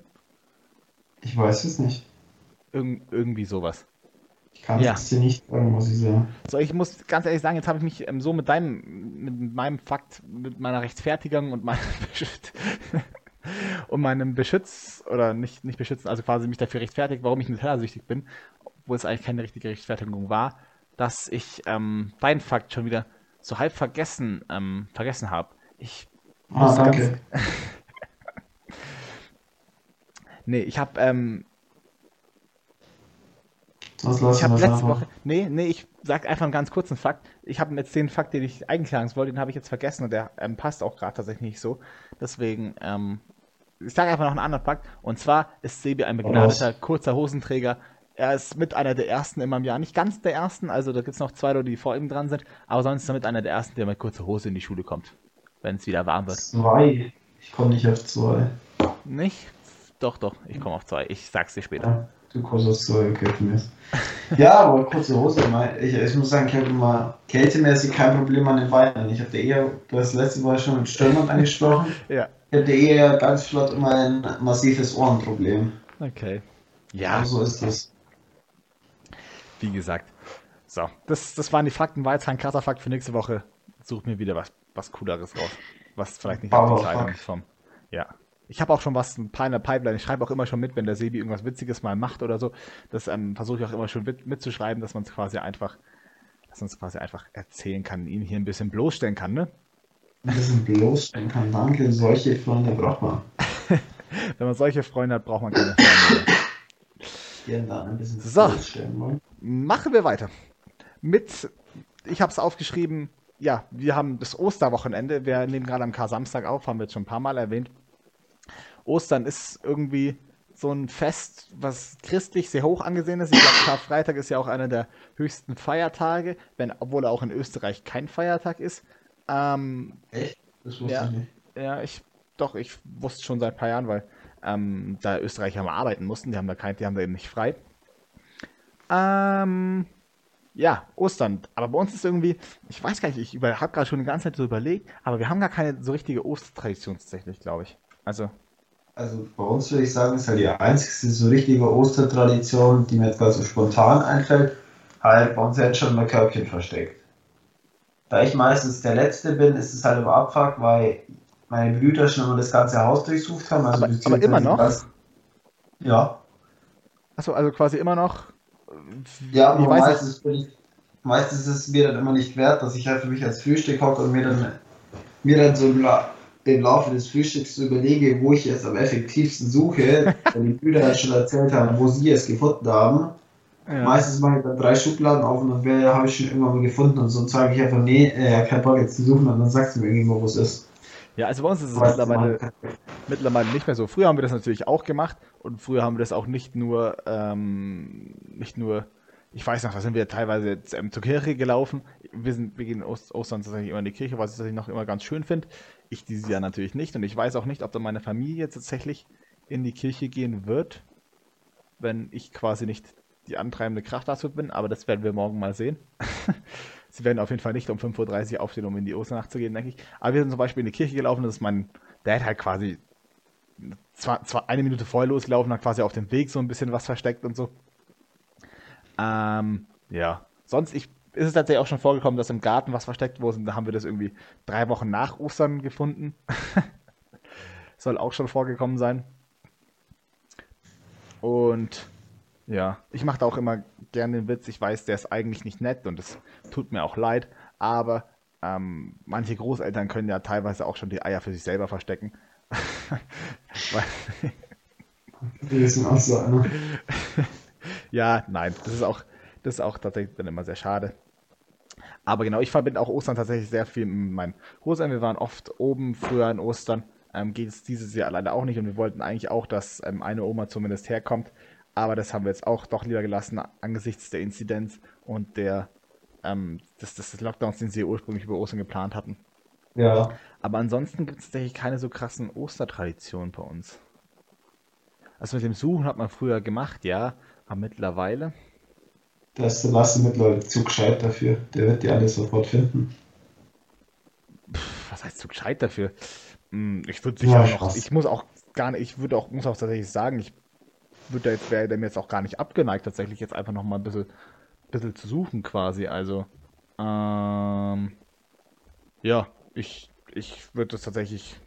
ich weiß es nicht. Irgend, irgendwie sowas. Ich kann Ja. es dir nicht sagen, muss ich sagen. So, ich muss ganz ehrlich sagen, jetzt habe ich mich ähm, so mit deinem, mit meinem Fakt, mit meiner Rechtfertigung und meinem [LAUGHS] Beschütz und meinem Beschütz, oder nicht, nicht beschützen, also quasi mich dafür rechtfertigt, warum ich Nutella-süchtig bin, obwohl es eigentlich keine richtige Rechtfertigung war, dass ich ähm, deinen Fakt schon wieder so halb vergessen, ähm, vergessen habe. Ich Ah, muss ganz, danke. [LAUGHS] nee, ich habe ähm, Was Ich habe letzte. Woche. Nee, nee, ich sag einfach einen ganz kurzen Fakt. Ich habe jetzt den Fakt, den ich eigentlich sagen wollte, den habe ich jetzt vergessen und der ähm, passt auch gerade tatsächlich nicht so. Deswegen, ähm, ich sage einfach noch einen anderen Fakt. Und zwar ist Sebi ein begnadeter kurzer Hosenträger. Er ist mit einer der ersten in meinem Jahr. Nicht ganz der ersten, also da gibt es noch zwei, die vor ihm dran sind. Aber sonst ist er mit einer der ersten, der mit kurzer Hose in die Schule kommt. Wenn es wieder warm wird. Zwei. Ich komme nicht auf zwei. Nicht? Doch, doch, ich komme auf zwei. Ich sag's dir später. Ja, du kommst auf zwei, okay. Ja, aber kurze Hose. Ich, ich muss sagen, ich habe immer kältemäßig kein Problem an den Beinen. Ich habe eher, du hast letzte Woche schon mit Stürmern angesprochen. [LAUGHS] Ja. Ich hatte eher ganz flott immer ein massives Ohrenproblem. Okay. Ja, Ja, so ist das. Wie gesagt. So, das, das waren die Fakten. War jetzt kein krasser Fakt für nächste Woche. Such mir wieder was, was Cooleres raus. Was vielleicht nicht auf die. Kleidung vom. Ja. Ich habe auch schon was, ein paar in der Pipeline. Ich schreibe auch immer schon mit, wenn der Sebi irgendwas Witziges mal macht oder so. Das ähm, versuche ich auch immer schon mit, mitzuschreiben, dass man es quasi einfach, dass man es quasi einfach erzählen kann, ihn hier ein bisschen bloßstellen kann, ne? Ein bisschen bloßstellen kann. Danke, solche Freunde braucht man. [LAUGHS] Wenn man solche Freunde hat, braucht man keine Freunde. Ein bisschen So. Machen wir weiter. Mit, ich habe es aufgeschrieben, ja, wir haben das Osterwochenende. Wir nehmen gerade am Kar-Samstag auf, haben wir jetzt schon ein paar Mal erwähnt. Ostern ist irgendwie so ein Fest, was christlich sehr hoch angesehen ist. Ich glaube, Karfreitag ist ja auch einer der höchsten Feiertage, wenn, obwohl er auch in Österreich kein Feiertag ist. Ähm, Echt? Das wusste Ja. ich nicht. ja, ich, doch, ich wusste schon seit ein paar Jahren, weil ähm, da Österreicher mal arbeiten mussten, die haben da kein, die haben da eben nicht frei. Ähm, ja, Ostern. Aber bei uns ist irgendwie, ich weiß gar nicht, ich habe gerade schon die ganze Zeit so überlegt, aber wir haben gar keine so richtige Ostertradition tatsächlich, glaube ich. Also, Also bei uns würde ich sagen, ist halt die einzige so richtige Ostertradition, die mir jetzt gerade so spontan einfällt, halt bei uns jetzt schon mal Körbchen versteckt. Da ich meistens der Letzte bin, ist es halt immer Abfuck, weil meine Brüder schon immer das ganze Haus durchsucht haben. Also Aber- aber immer die noch? ganzen- Ja. achso, also quasi immer noch. Ja, aber meistens, ich, meistens ist es mir dann immer nicht wert, dass ich halt für mich als Frühstück hocke und mir dann, mir dann so Gla im Laufe des Frühstücks überlege, wo ich es am effektivsten suche, [LAUGHS] weil die Brüder ja schon erzählt haben, wo sie es gefunden haben. Ja. Meistens mache ich dann drei Schubladen auf und dann habe ich schon irgendwann mal gefunden und so zeige ich einfach, nee, äh, kein Bock jetzt zu suchen und dann sagst du mir irgendwo, wo es ist. Ja, also bei uns ist es mittlerweile, mittlerweile nicht mehr so. Früher haben wir das natürlich auch gemacht und früher haben wir das auch nicht nur, ähm, nicht nur, ich weiß noch, da sind wir teilweise jetzt, ähm, zur Kirche gelaufen. Wir, sind, wir gehen Ost Ostern tatsächlich immer in die Kirche, was ich noch immer ganz schön finde. Ich dieses Jahr natürlich nicht und ich weiß auch nicht, ob dann meine Familie tatsächlich in die Kirche gehen wird, wenn ich quasi nicht die antreibende Kraft dazu bin, aber das werden wir morgen mal sehen. [LAUGHS] Sie werden auf jeden Fall nicht um 5.30 Uhr aufstehen, um in die Osternacht zu gehen, denke ich. Aber wir sind zum Beispiel in die Kirche gelaufen, das ist mein Dad halt quasi zwar, zwar eine Minute vorher losgelaufen, hat quasi auf dem Weg so ein bisschen was versteckt und so. Ähm, ja. Sonst ich, ist es tatsächlich auch schon vorgekommen, dass im Garten was versteckt wurde. Und da haben wir das irgendwie drei Wochen nach Ostern gefunden. [LAUGHS] Soll auch schon vorgekommen sein. Und ja, ich mache da auch immer gerne den Witz. Ich weiß, der ist eigentlich nicht nett und es tut mir auch leid, aber ähm, manche Großeltern können ja teilweise auch schon die Eier für sich selber verstecken. [LAUGHS] Auch so einer. [LAUGHS] ja, nein, das ist auch, das ist auch tatsächlich dann immer sehr schade. Aber genau, ich verbinde auch Ostern tatsächlich sehr viel mit meinen Großeltern. Wir waren oft oben früher in Ostern. Ähm, geht es dieses Jahr leider auch nicht und wir wollten eigentlich auch, dass ähm, eine Oma zumindest herkommt. Aber das haben wir jetzt auch doch lieber gelassen angesichts der Inzidenz und der ähm, des, des Lockdowns, den sie ursprünglich über Ostern geplant hatten. Ja. Aber ansonsten gibt es tatsächlich keine so krassen Ostertraditionen bei uns. Also mit dem Suchen hat man früher gemacht, ja, aber mittlerweile. Da ist der Lasse mittlerweile zu gescheit dafür. Der wird die alle sofort finden. Pff, was heißt zu gescheit dafür? Hm, ich würde sicher ja, noch, ich muss auch gar nicht, ich würde auch, muss auch tatsächlich sagen, ich wird da jetzt, wäre dem jetzt auch gar nicht abgeneigt, tatsächlich jetzt einfach nochmal ein bisschen, bisschen zu suchen quasi. Also, ähm, ja, ich, ich würde das tatsächlich,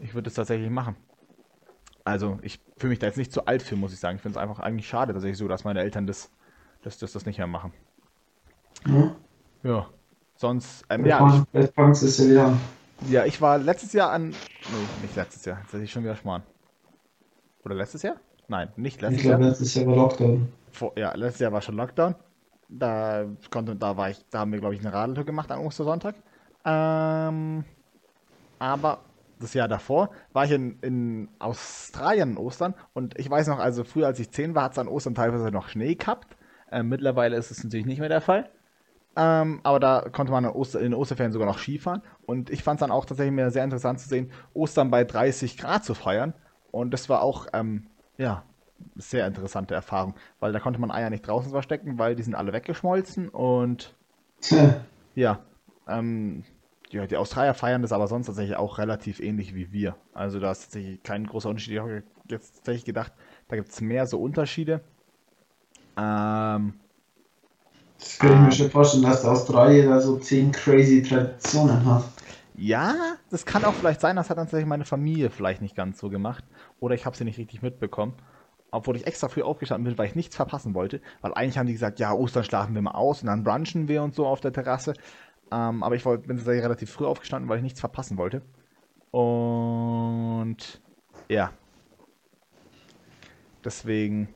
ich würde das tatsächlich machen. Also, ich fühle mich da jetzt nicht zu alt für, muss ich sagen. Ich finde es einfach eigentlich schade, tatsächlich so, dass meine Eltern das, das, das, das nicht mehr machen. Ja. Ja. Sonst, ähm, ja. Ich, ja, ich war letztes Jahr an, nee, nicht letztes Jahr, jetzt ist ich schon wieder schmarrn. Oder letztes Jahr? Nein, nicht letztes ich Jahr. letztes Jahr war Lockdown. Vor, ja, letztes Jahr war schon Lockdown. Da konnte, da war ich, da haben wir, glaube ich, eine Radeltour gemacht am Ostersonntag. Ähm, aber das Jahr davor war ich in, in Australien in Ostern und ich weiß noch, also früher als ich 10 war, hat es an Ostern teilweise noch Schnee gehabt. Ähm, mittlerweile ist es natürlich nicht mehr der Fall. Ähm, aber da konnte man in, Oster, in den Osterferien sogar noch Skifahren. Und ich fand es dann auch tatsächlich mehr sehr interessant zu sehen, Ostern bei 30 Grad zu feiern. Und das war auch, ähm, ja, sehr interessante Erfahrung, weil da konnte man Eier nicht draußen verstecken, weil die sind alle weggeschmolzen und ja, ähm, ja, die Australier feiern das aber sonst tatsächlich auch relativ ähnlich wie wir. Also da ist tatsächlich kein großer Unterschied. Ich habe jetzt tatsächlich gedacht, da gibt es mehr so Unterschiede. Ähm, das kann ich mir schon vorstellen, dass Australien da so zehn crazy Traditionen hat. Ja, das kann auch vielleicht sein, das hat dann tatsächlich meine Familie vielleicht nicht ganz so gemacht. Oder ich habe sie nicht richtig mitbekommen. Obwohl ich extra früh aufgestanden bin, weil ich nichts verpassen wollte. Weil eigentlich haben die gesagt, ja, Ostern schlafen wir mal aus und dann brunchen wir und so auf der Terrasse. Ähm, aber ich bin tatsächlich relativ früh aufgestanden, weil ich nichts verpassen wollte. Und ja. Deswegen,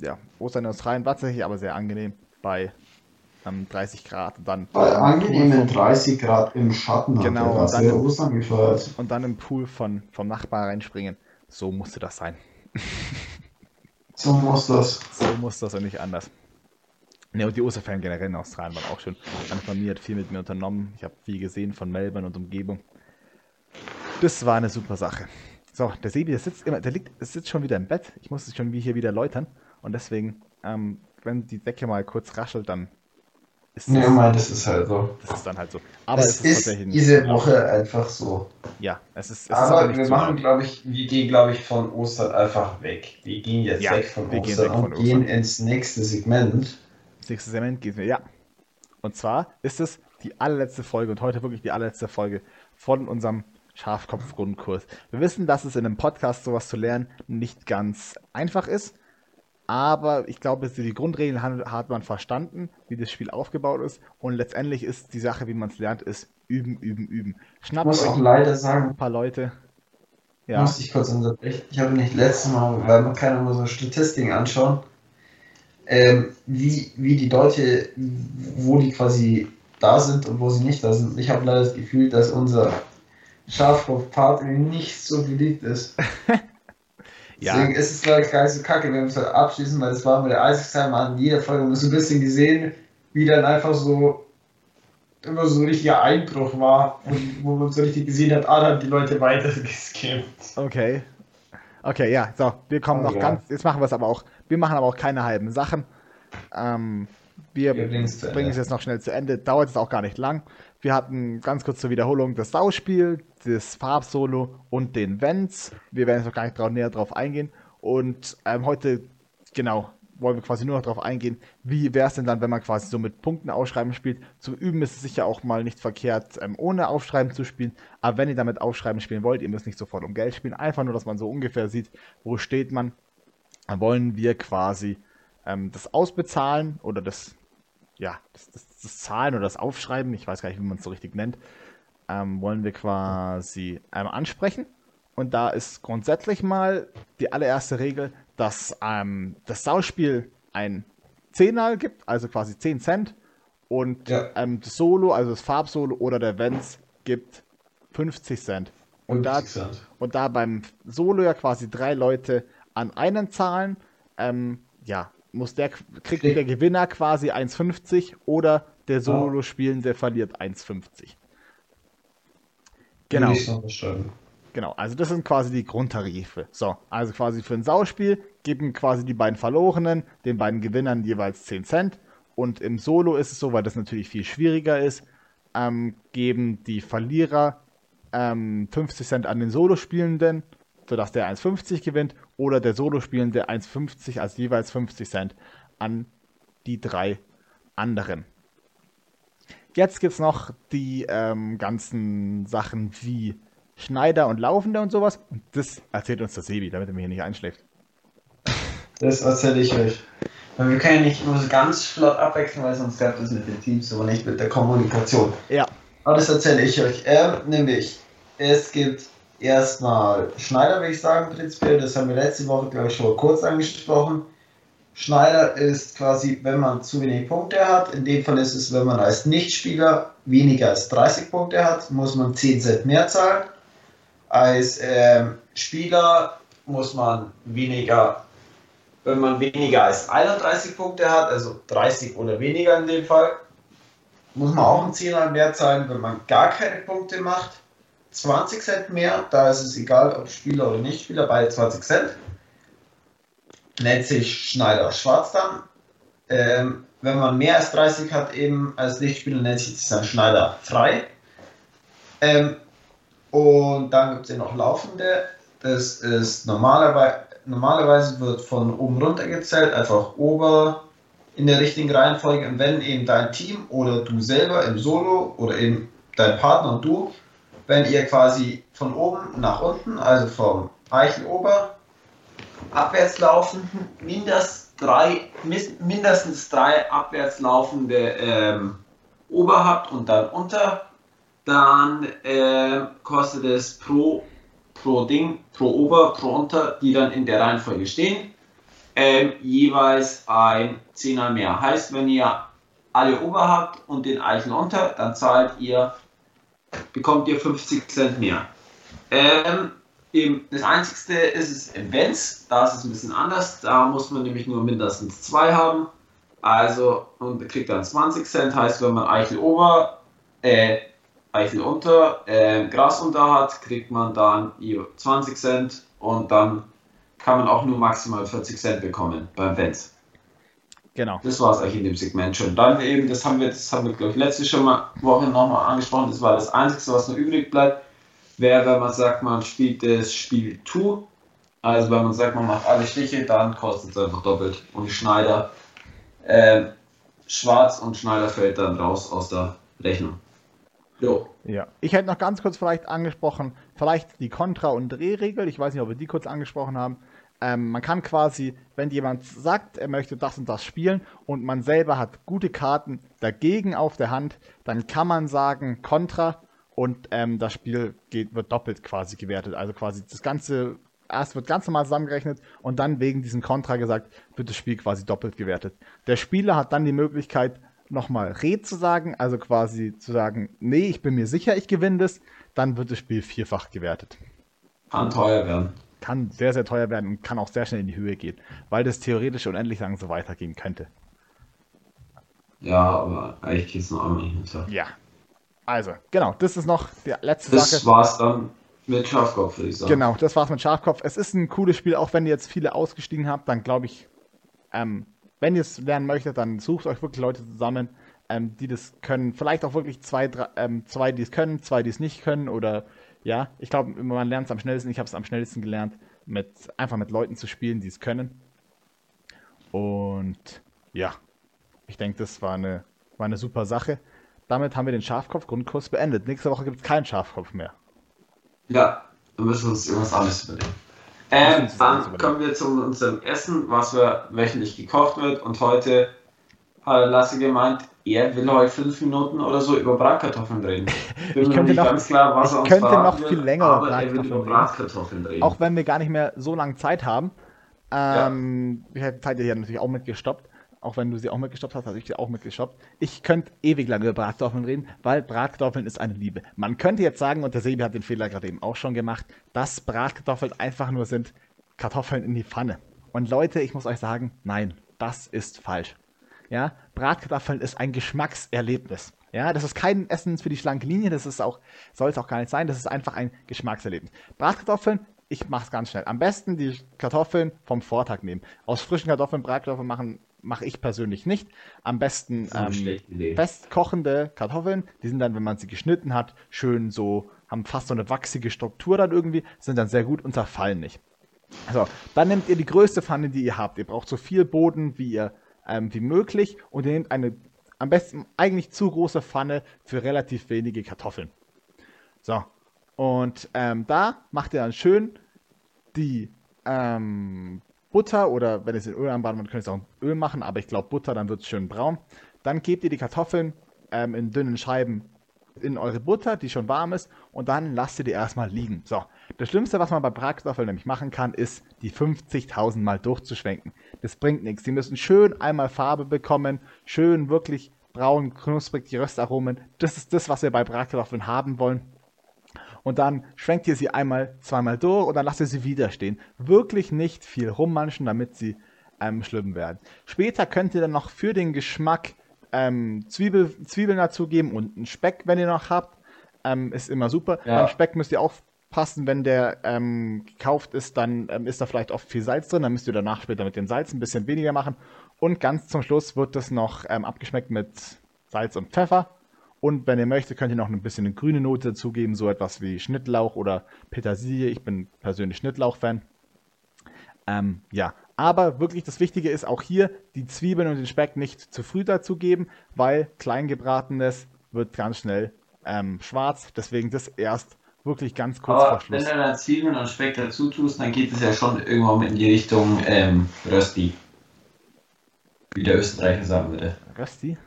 ja, Ostern in Australien war tatsächlich aber sehr angenehm bei ähm, 30 Grad und dann. Bei angenehmen 30 Grad im Schatten genau, hat er und dann, gefeiert. Und dann im Pool von, vom Nachbar reinspringen. So musste das sein. [LAUGHS] so muss das. So muss das und nicht anders. Ne, und die Osterferien generell in Australien waren auch schön. Meine Familie hat viel mit mir unternommen. Ich habe viel gesehen von Melbourne und Umgebung. Das war eine super Sache. So, der Sebi, der sitzt immer, der liegt, sitzt schon wieder im Bett. Ich muss es schon wie hier wieder läutern. Und deswegen, ähm, wenn die Decke mal kurz raschelt, dann ist das, ja, mein, das ist halt so. Das ist dann halt so. Aber es, ist, ist diese Woche einfach so. Ja, es ist. Es aber ist wir machen, glaube ich, wir gehen, glaube ich, von Ostern einfach weg. Wir gehen jetzt ja, weg von Ostern gehen weg von und gehen ins nächste Segment. Das nächste Segment gehen wir, ja. Und zwar ist es die allerletzte Folge und heute wirklich die allerletzte Folge von unserem Schafkopf-Grundkurs. Wir wissen, dass es in einem Podcast sowas zu lernen nicht ganz einfach ist. Aber ich glaube, die Grundregeln hat man verstanden, wie das Spiel aufgebaut ist. Und letztendlich ist die Sache, wie man es lernt, ist üben, üben, üben. Schnappt ich muss auch leider sagen, ein paar Leute. Ja. Muss ich kurz unterbrechen. Ich habe nicht letztes Mal, weil man kann immer so Statistiken anschauen, ähm, wie, wie die Leute, wo die quasi da sind und wo sie nicht da sind. Ich habe leider das Gefühl, dass unser Schafkopf-Part nicht so beliebt ist. [LAUGHS] ja. Deswegen ist es, glaube ich, gar nicht so kacke, wenn wir es halt abschließen, weil das war mit der Eisigstein mal in jeder Folge so ein bisschen gesehen, wie dann einfach so immer so ein richtiger Einbruch war und wo man so richtig gesehen hat, ah, dann die Leute weiter [LAUGHS] geskippt. Okay. Okay, ja, so, wir kommen oh, noch ja. ganz, jetzt machen wir es aber auch, wir machen aber auch keine halben Sachen. Ähm, wir, wir bringen es jetzt noch schnell zu Ende, dauert es auch gar nicht lang. Wir hatten ganz kurz zur Wiederholung das Sauspiel, das Farbsolo und den Vents. Wir werden jetzt noch gar nicht drauf, näher drauf eingehen. Und ähm, heute, genau, wollen wir quasi nur noch darauf eingehen, wie wäre es denn dann, wenn man quasi so mit Punkten Aufschreiben spielt. Zum Üben ist es sicher auch mal nicht verkehrt, ähm, ohne Aufschreiben zu spielen. Aber wenn ihr damit Aufschreiben spielen wollt, ihr müsst nicht sofort um Geld spielen. Einfach nur, dass man so ungefähr sieht, wo steht man. Dann wollen wir quasi ähm, das Ausbezahlen oder das, ja, das, das, das, Zahlen oder das Aufschreiben, ich weiß gar nicht, wie man es so richtig nennt, ähm, wollen wir quasi ähm, ansprechen. Und da ist grundsätzlich mal die allererste Regel, dass ähm, das Sauspiel ein Zehner gibt, also quasi 10 Cent. Und ja. ähm, das Solo, also das Farbsolo oder der Vents gibt 50 Cent. Und, 50 da, Cent. und da beim Solo ja quasi drei Leute an einen zahlen, ähm, ja, muss der, kriegt der Gewinner quasi 1,50 oder der Solo-Spielende verliert 1,50. Genau. Genau, also das sind quasi die Grundtarife. So, also quasi für ein Sauspiel geben quasi die beiden Verlorenen den beiden Gewinnern jeweils 10 Cent. Und im Solo ist es so, weil das natürlich viel schwieriger ist, ähm, geben die Verlierer ähm, 50 Cent an den Solospielenden, sodass der 1,50 gewinnt, oder der Solospielende 1,50 als jeweils 50 Cent an die drei anderen. Jetzt gibt es noch die ähm, ganzen Sachen wie Schneider und Laufende und sowas. Und das erzählt uns der Sebi, damit er mir hier nicht einschläft. Das erzähle ich euch. Weil wir können ja nicht nur so ganz flott abwechseln, weil sonst klappt das mit den Teams aber nicht mit der Kommunikation. Ja. Aber das erzähle ich euch. Ähm, nämlich, es gibt erstmal Schneider, würde ich sagen, prinzipiell. Das haben wir letzte Woche, glaube ich, schon kurz angesprochen. Schneider ist quasi, wenn man zu wenig Punkte hat. In dem Fall ist es, wenn man als Nichtspieler weniger als 30 Punkte hat, muss man 10 Cent mehr zahlen. Als ähm, Spieler muss man weniger, wenn man weniger als 31 Punkte hat, also 30 oder weniger in dem Fall, muss man auch ein Zehner mehr zahlen, wenn man gar keine Punkte macht. 20 Cent mehr, da ist es egal, ob Spieler oder Nicht-Spieler, beide 20 Cent. Nennt sich Schneider Schwarz dann. Ähm, wenn man mehr als 30 hat, eben als Nichtspieler, nennt sich das dann Schneider frei. Ähm, und dann gibt es ja noch laufende. Das ist normalerweise, normalerweise wird von oben runter gezählt, einfach ober in der richtigen Reihenfolge. Und wenn eben dein Team oder du selber im Solo oder eben dein Partner und du, wenn ihr quasi von oben nach unten, also vom Eichelober abwärts laufen, mindestens drei, mindestens drei abwärts laufende ähm, Ober habt und dann unter dann äh, kostet es pro, pro Ding, pro Ober, pro Unter, die dann in der Reihenfolge stehen, ähm, jeweils ein Zehner mehr. Heißt, wenn ihr alle Ober habt und den Eichel unter, dann zahlt ihr, bekommt ihr 50 Cent mehr. Ähm, das einzigste ist es Benz, da ist es ein bisschen anders, da muss man nämlich nur mindestens zwei haben. Also, und kriegt dann 20 Cent, heißt, wenn man Eichel Ober, äh, Eichel unter, äh, Gras unter hat, kriegt man dann 20 Cent und dann kann man auch nur maximal 40 Cent bekommen beim Fans. Genau. Das war es eigentlich in dem Segment schon. Dann eben, das haben wir, das haben wir, glaube ich, letzte schon mal Woche nochmal angesprochen, das war das Einzige, was noch übrig bleibt, wäre, wenn man sagt, man spielt das Spiel 2. Also wenn man sagt, man macht alle Stiche, dann kostet es einfach doppelt. Und Schneider, äh, schwarz und Schneider fällt dann raus aus der Rechnung. Jo. Ja. Ich hätte noch ganz kurz vielleicht angesprochen, vielleicht die Kontra- und Drehregel. Ich weiß nicht, ob wir die kurz angesprochen haben. ähm, man kann quasi, wenn jemand sagt, er möchte das und das spielen und man selber hat gute Karten dagegen auf der Hand, dann kann man sagen Contra und ähm, das Spiel geht, wird doppelt quasi gewertet. Also quasi das ganze, erst wird ganz normal zusammengerechnet und dann wegen diesem Contra gesagt, wird das Spiel quasi doppelt gewertet. Der Spieler hat dann die Möglichkeit, nochmal Red zu sagen, also quasi zu sagen, nee, ich bin mir sicher, ich gewinne das, dann wird das Spiel vierfach gewertet. Kann teuer werden kann sehr, sehr teuer werden und kann auch sehr schnell in die Höhe gehen, weil das theoretisch unendlich lang so weitergehen könnte. Ja, aber eigentlich geht es noch hinter. Ja. Also, genau, das ist noch die letzte das Sache. Das war's dann mit Schafkopf, würde ich sagen. Genau, das war's mit Schafkopf. Es ist ein cooles Spiel, auch wenn ihr jetzt viele ausgestiegen habt, dann glaube ich, ähm, wenn ihr es lernen möchtet, dann sucht euch wirklich Leute zusammen, ähm, die das können. Vielleicht auch wirklich zwei, drei, ähm, zwei die es können, zwei, die es nicht können oder ja, ich glaube, man lernt es am schnellsten. Ich habe es am schnellsten gelernt, mit, einfach mit Leuten zu spielen, die es können. Und ja, ich denke, das war eine, war eine super Sache. Damit haben wir den Schafkopf-Grundkurs beendet. Nächste Woche gibt es keinen Schafkopf mehr. Ja, wir müssen uns irgendwas anderes überlegen. Ähm, dann kommen wir zu unserem Essen, was wir wöchentlich gekocht wird. Und heute hat Lasse gemeint, er will heute fünf Minuten oder so über Bratkartoffeln reden. [LAUGHS] ich könnte noch, klar, was ich könnte noch viel länger aber Bratkartoffeln, über Bratkartoffeln reden. Auch wenn wir gar nicht mehr so lange Zeit haben. Ähm, ja. Ich hätte Zeit hier natürlich auch mitgestoppt. Auch wenn du sie auch mitgestoppt hast, habe ich sie auch mitgestoppt. Ich könnte ewig lange über Bratkartoffeln reden, weil Bratkartoffeln ist eine Liebe. Man könnte jetzt sagen, und der Sebi hat den Fehler gerade eben auch schon gemacht, dass Bratkartoffeln einfach nur sind Kartoffeln in die Pfanne. Und Leute, ich muss euch sagen, nein, das ist falsch. Ja, Bratkartoffeln ist ein Geschmackserlebnis. Ja, das ist kein Essen für die schlanke Linie, das ist auch, soll es auch gar nicht sein, das ist einfach ein Geschmackserlebnis. Bratkartoffeln, ich mache es ganz schnell. Am besten die Kartoffeln vom Vortag nehmen. Aus frischen Kartoffeln Bratkartoffeln machen mache ich persönlich nicht. Am besten ähm, festkochende Kartoffeln, die sind dann, wenn man sie geschnitten hat, schön so, haben fast so eine wachsige Struktur dann irgendwie, sind dann sehr gut und zerfallen nicht. Also, dann nehmt ihr die größte Pfanne, die ihr habt. Ihr braucht so viel Boden, wie ihr ähm, wie möglich und ihr nehmt eine am besten eigentlich zu große Pfanne für relativ wenige Kartoffeln. So, und ähm, da macht ihr dann schön die ähm, Butter oder wenn es in Öl anbaut, dann könnt ihr es auch in Öl machen, aber ich glaube Butter, dann wird es schön braun. Dann gebt ihr die Kartoffeln ähm, in dünnen Scheiben in eure Butter, die schon warm ist, und dann lasst ihr die erstmal liegen. So, das Schlimmste, was man bei Bratkartoffeln nämlich machen kann, ist, die 50.000 Mal durchzuschwenken. Das bringt nichts. Die müssen schön einmal Farbe bekommen, schön wirklich braun, knusprig, die Röstaromen. Das ist das, was wir bei Bratkartoffeln haben wollen. Und dann schwenkt ihr sie einmal, zweimal durch und dann lasst ihr sie wieder stehen. Wirklich nicht viel rummanschen, damit sie ähm, schlimm werden. Später könnt ihr dann noch für den Geschmack ähm, Zwiebel, Zwiebeln dazugeben und einen Speck, wenn ihr noch habt. Ähm, ist immer super. Ja. Beim Speck müsst ihr aufpassen, wenn der ähm, gekauft ist, dann ähm, ist da vielleicht oft viel Salz drin. Dann müsst ihr danach später mit dem Salz ein bisschen weniger machen. Und ganz zum Schluss wird das noch ähm, abgeschmeckt mit Salz und Pfeffer. Und wenn ihr möchtet, könnt ihr noch ein bisschen eine grüne Note dazugeben, so etwas wie Schnittlauch oder Petersilie. Ich bin persönlich Schnittlauch-Fan. Ähm, ja, aber wirklich das Wichtige ist auch hier, die Zwiebeln und den Speck nicht zu früh dazugeben, weil kleingebratenes wird ganz schnell ähm, schwarz. Deswegen das erst wirklich ganz kurz Aber vor Schluss. Wenn du dann Zwiebeln und Speck dazu tust, dann geht es ja schon irgendwann in die Richtung ähm, Rösti. Wie der Österreicher sagen würde. Rösti?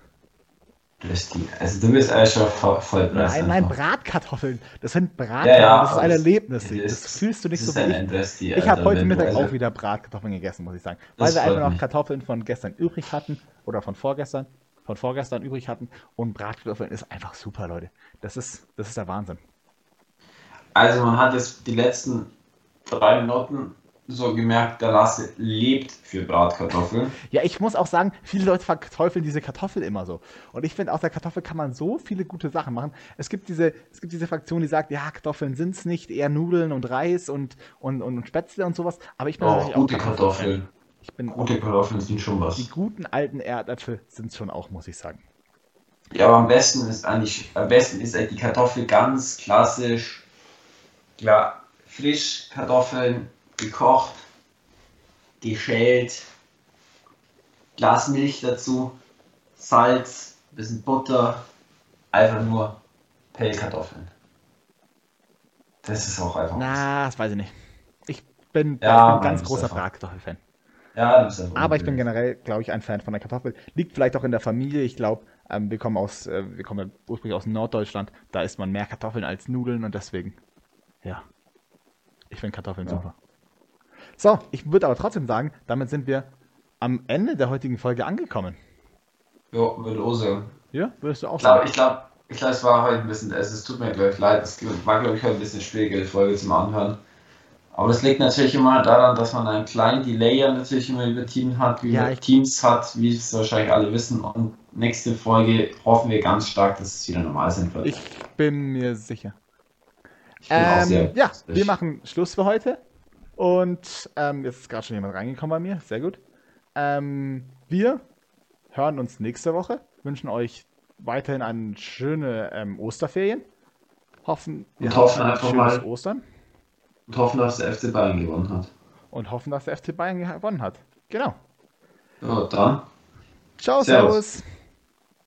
Also du bist eigentlich schon voll, voll Nein, nein, Bratkartoffeln. Das sind Bratkartoffeln. Ja, ja, das ist ein Erlebnis. Das, das fühlst du nicht so wie ich. Ich habe heute Mittag also auch wieder Bratkartoffeln gegessen, muss ich sagen. Weil wir einfach noch Kartoffeln von gestern übrig hatten. Oder von vorgestern. Von vorgestern übrig hatten. Und Bratkartoffeln ist einfach super, Leute. Das ist, das ist der Wahnsinn. Also man hat jetzt die letzten drei Minuten so gemerkt, der Lasse lebt für Bratkartoffeln. Ja, ich muss auch sagen, viele Leute verteufeln diese Kartoffel immer so. Und ich finde, aus der Kartoffel kann man so viele gute Sachen machen. Es gibt diese, es gibt diese Fraktion, die sagt, ja, Kartoffeln sind es nicht, eher Nudeln und Reis und, und, und Spätzle und sowas. Aber ich bin oh, gute auch Kartoffeln. Ich bin gute Kartoffeln sind schon was. Die guten alten Erdäpfel sind es schon auch, muss ich sagen. Ja, aber am besten ist eigentlich, am besten ist halt die Kartoffel ganz klassisch, klar, frisch Kartoffeln gekocht, geschält, Glas Milch dazu, Salz, bisschen Butter, einfach nur Pellkartoffeln. Das ist auch einfach. Na, das weiß ich nicht. Ich bin, Ja, ich bin Mann, ganz großer Bratkartoffel-Fan. Ja, Aber ich bin generell, glaube ich, ein Fan von der Kartoffel. Liegt vielleicht auch in der Familie. Ich glaube, ähm, wir kommen aus, äh, wir kommen ja ursprünglich aus Norddeutschland. Da isst man mehr Kartoffeln als Nudeln und deswegen, ja, ich finde Kartoffeln Ja. super. So, ich würde aber trotzdem sagen, damit sind wir am Ende der heutigen Folge angekommen. Ja, würde auch sagen. Ja, würdest du auch sagen? ich glaube, ich glaub, es war heute ein bisschen, es, es tut mir gleich leid, es war, glaube ich, heute ein bisschen schwierige Folge zum Anhören. Aber das liegt natürlich immer daran, dass man einen kleinen Delay natürlich immer über Team hat, wie Ja, Teams hat, wie es wahrscheinlich alle wissen. Und nächste Folge hoffen wir ganz stark, dass es wieder normal sein wird. Ich bin mir sicher. Ich bin Ähm, ja, wir machen Schluss für heute. Und ähm, jetzt ist gerade schon jemand reingekommen bei mir. Sehr gut. Ähm, wir hören uns nächste Woche. Wünschen euch weiterhin eine schöne ähm, Osterferien. Hoffen, ihr Und hoffen ein einfach schönes mal- Ostern. Und hoffen, dass der FC Bayern gewonnen hat. Und hoffen, dass der FC Bayern gewonnen hat. Genau. Ja, dann. Ciao, Servus. servus.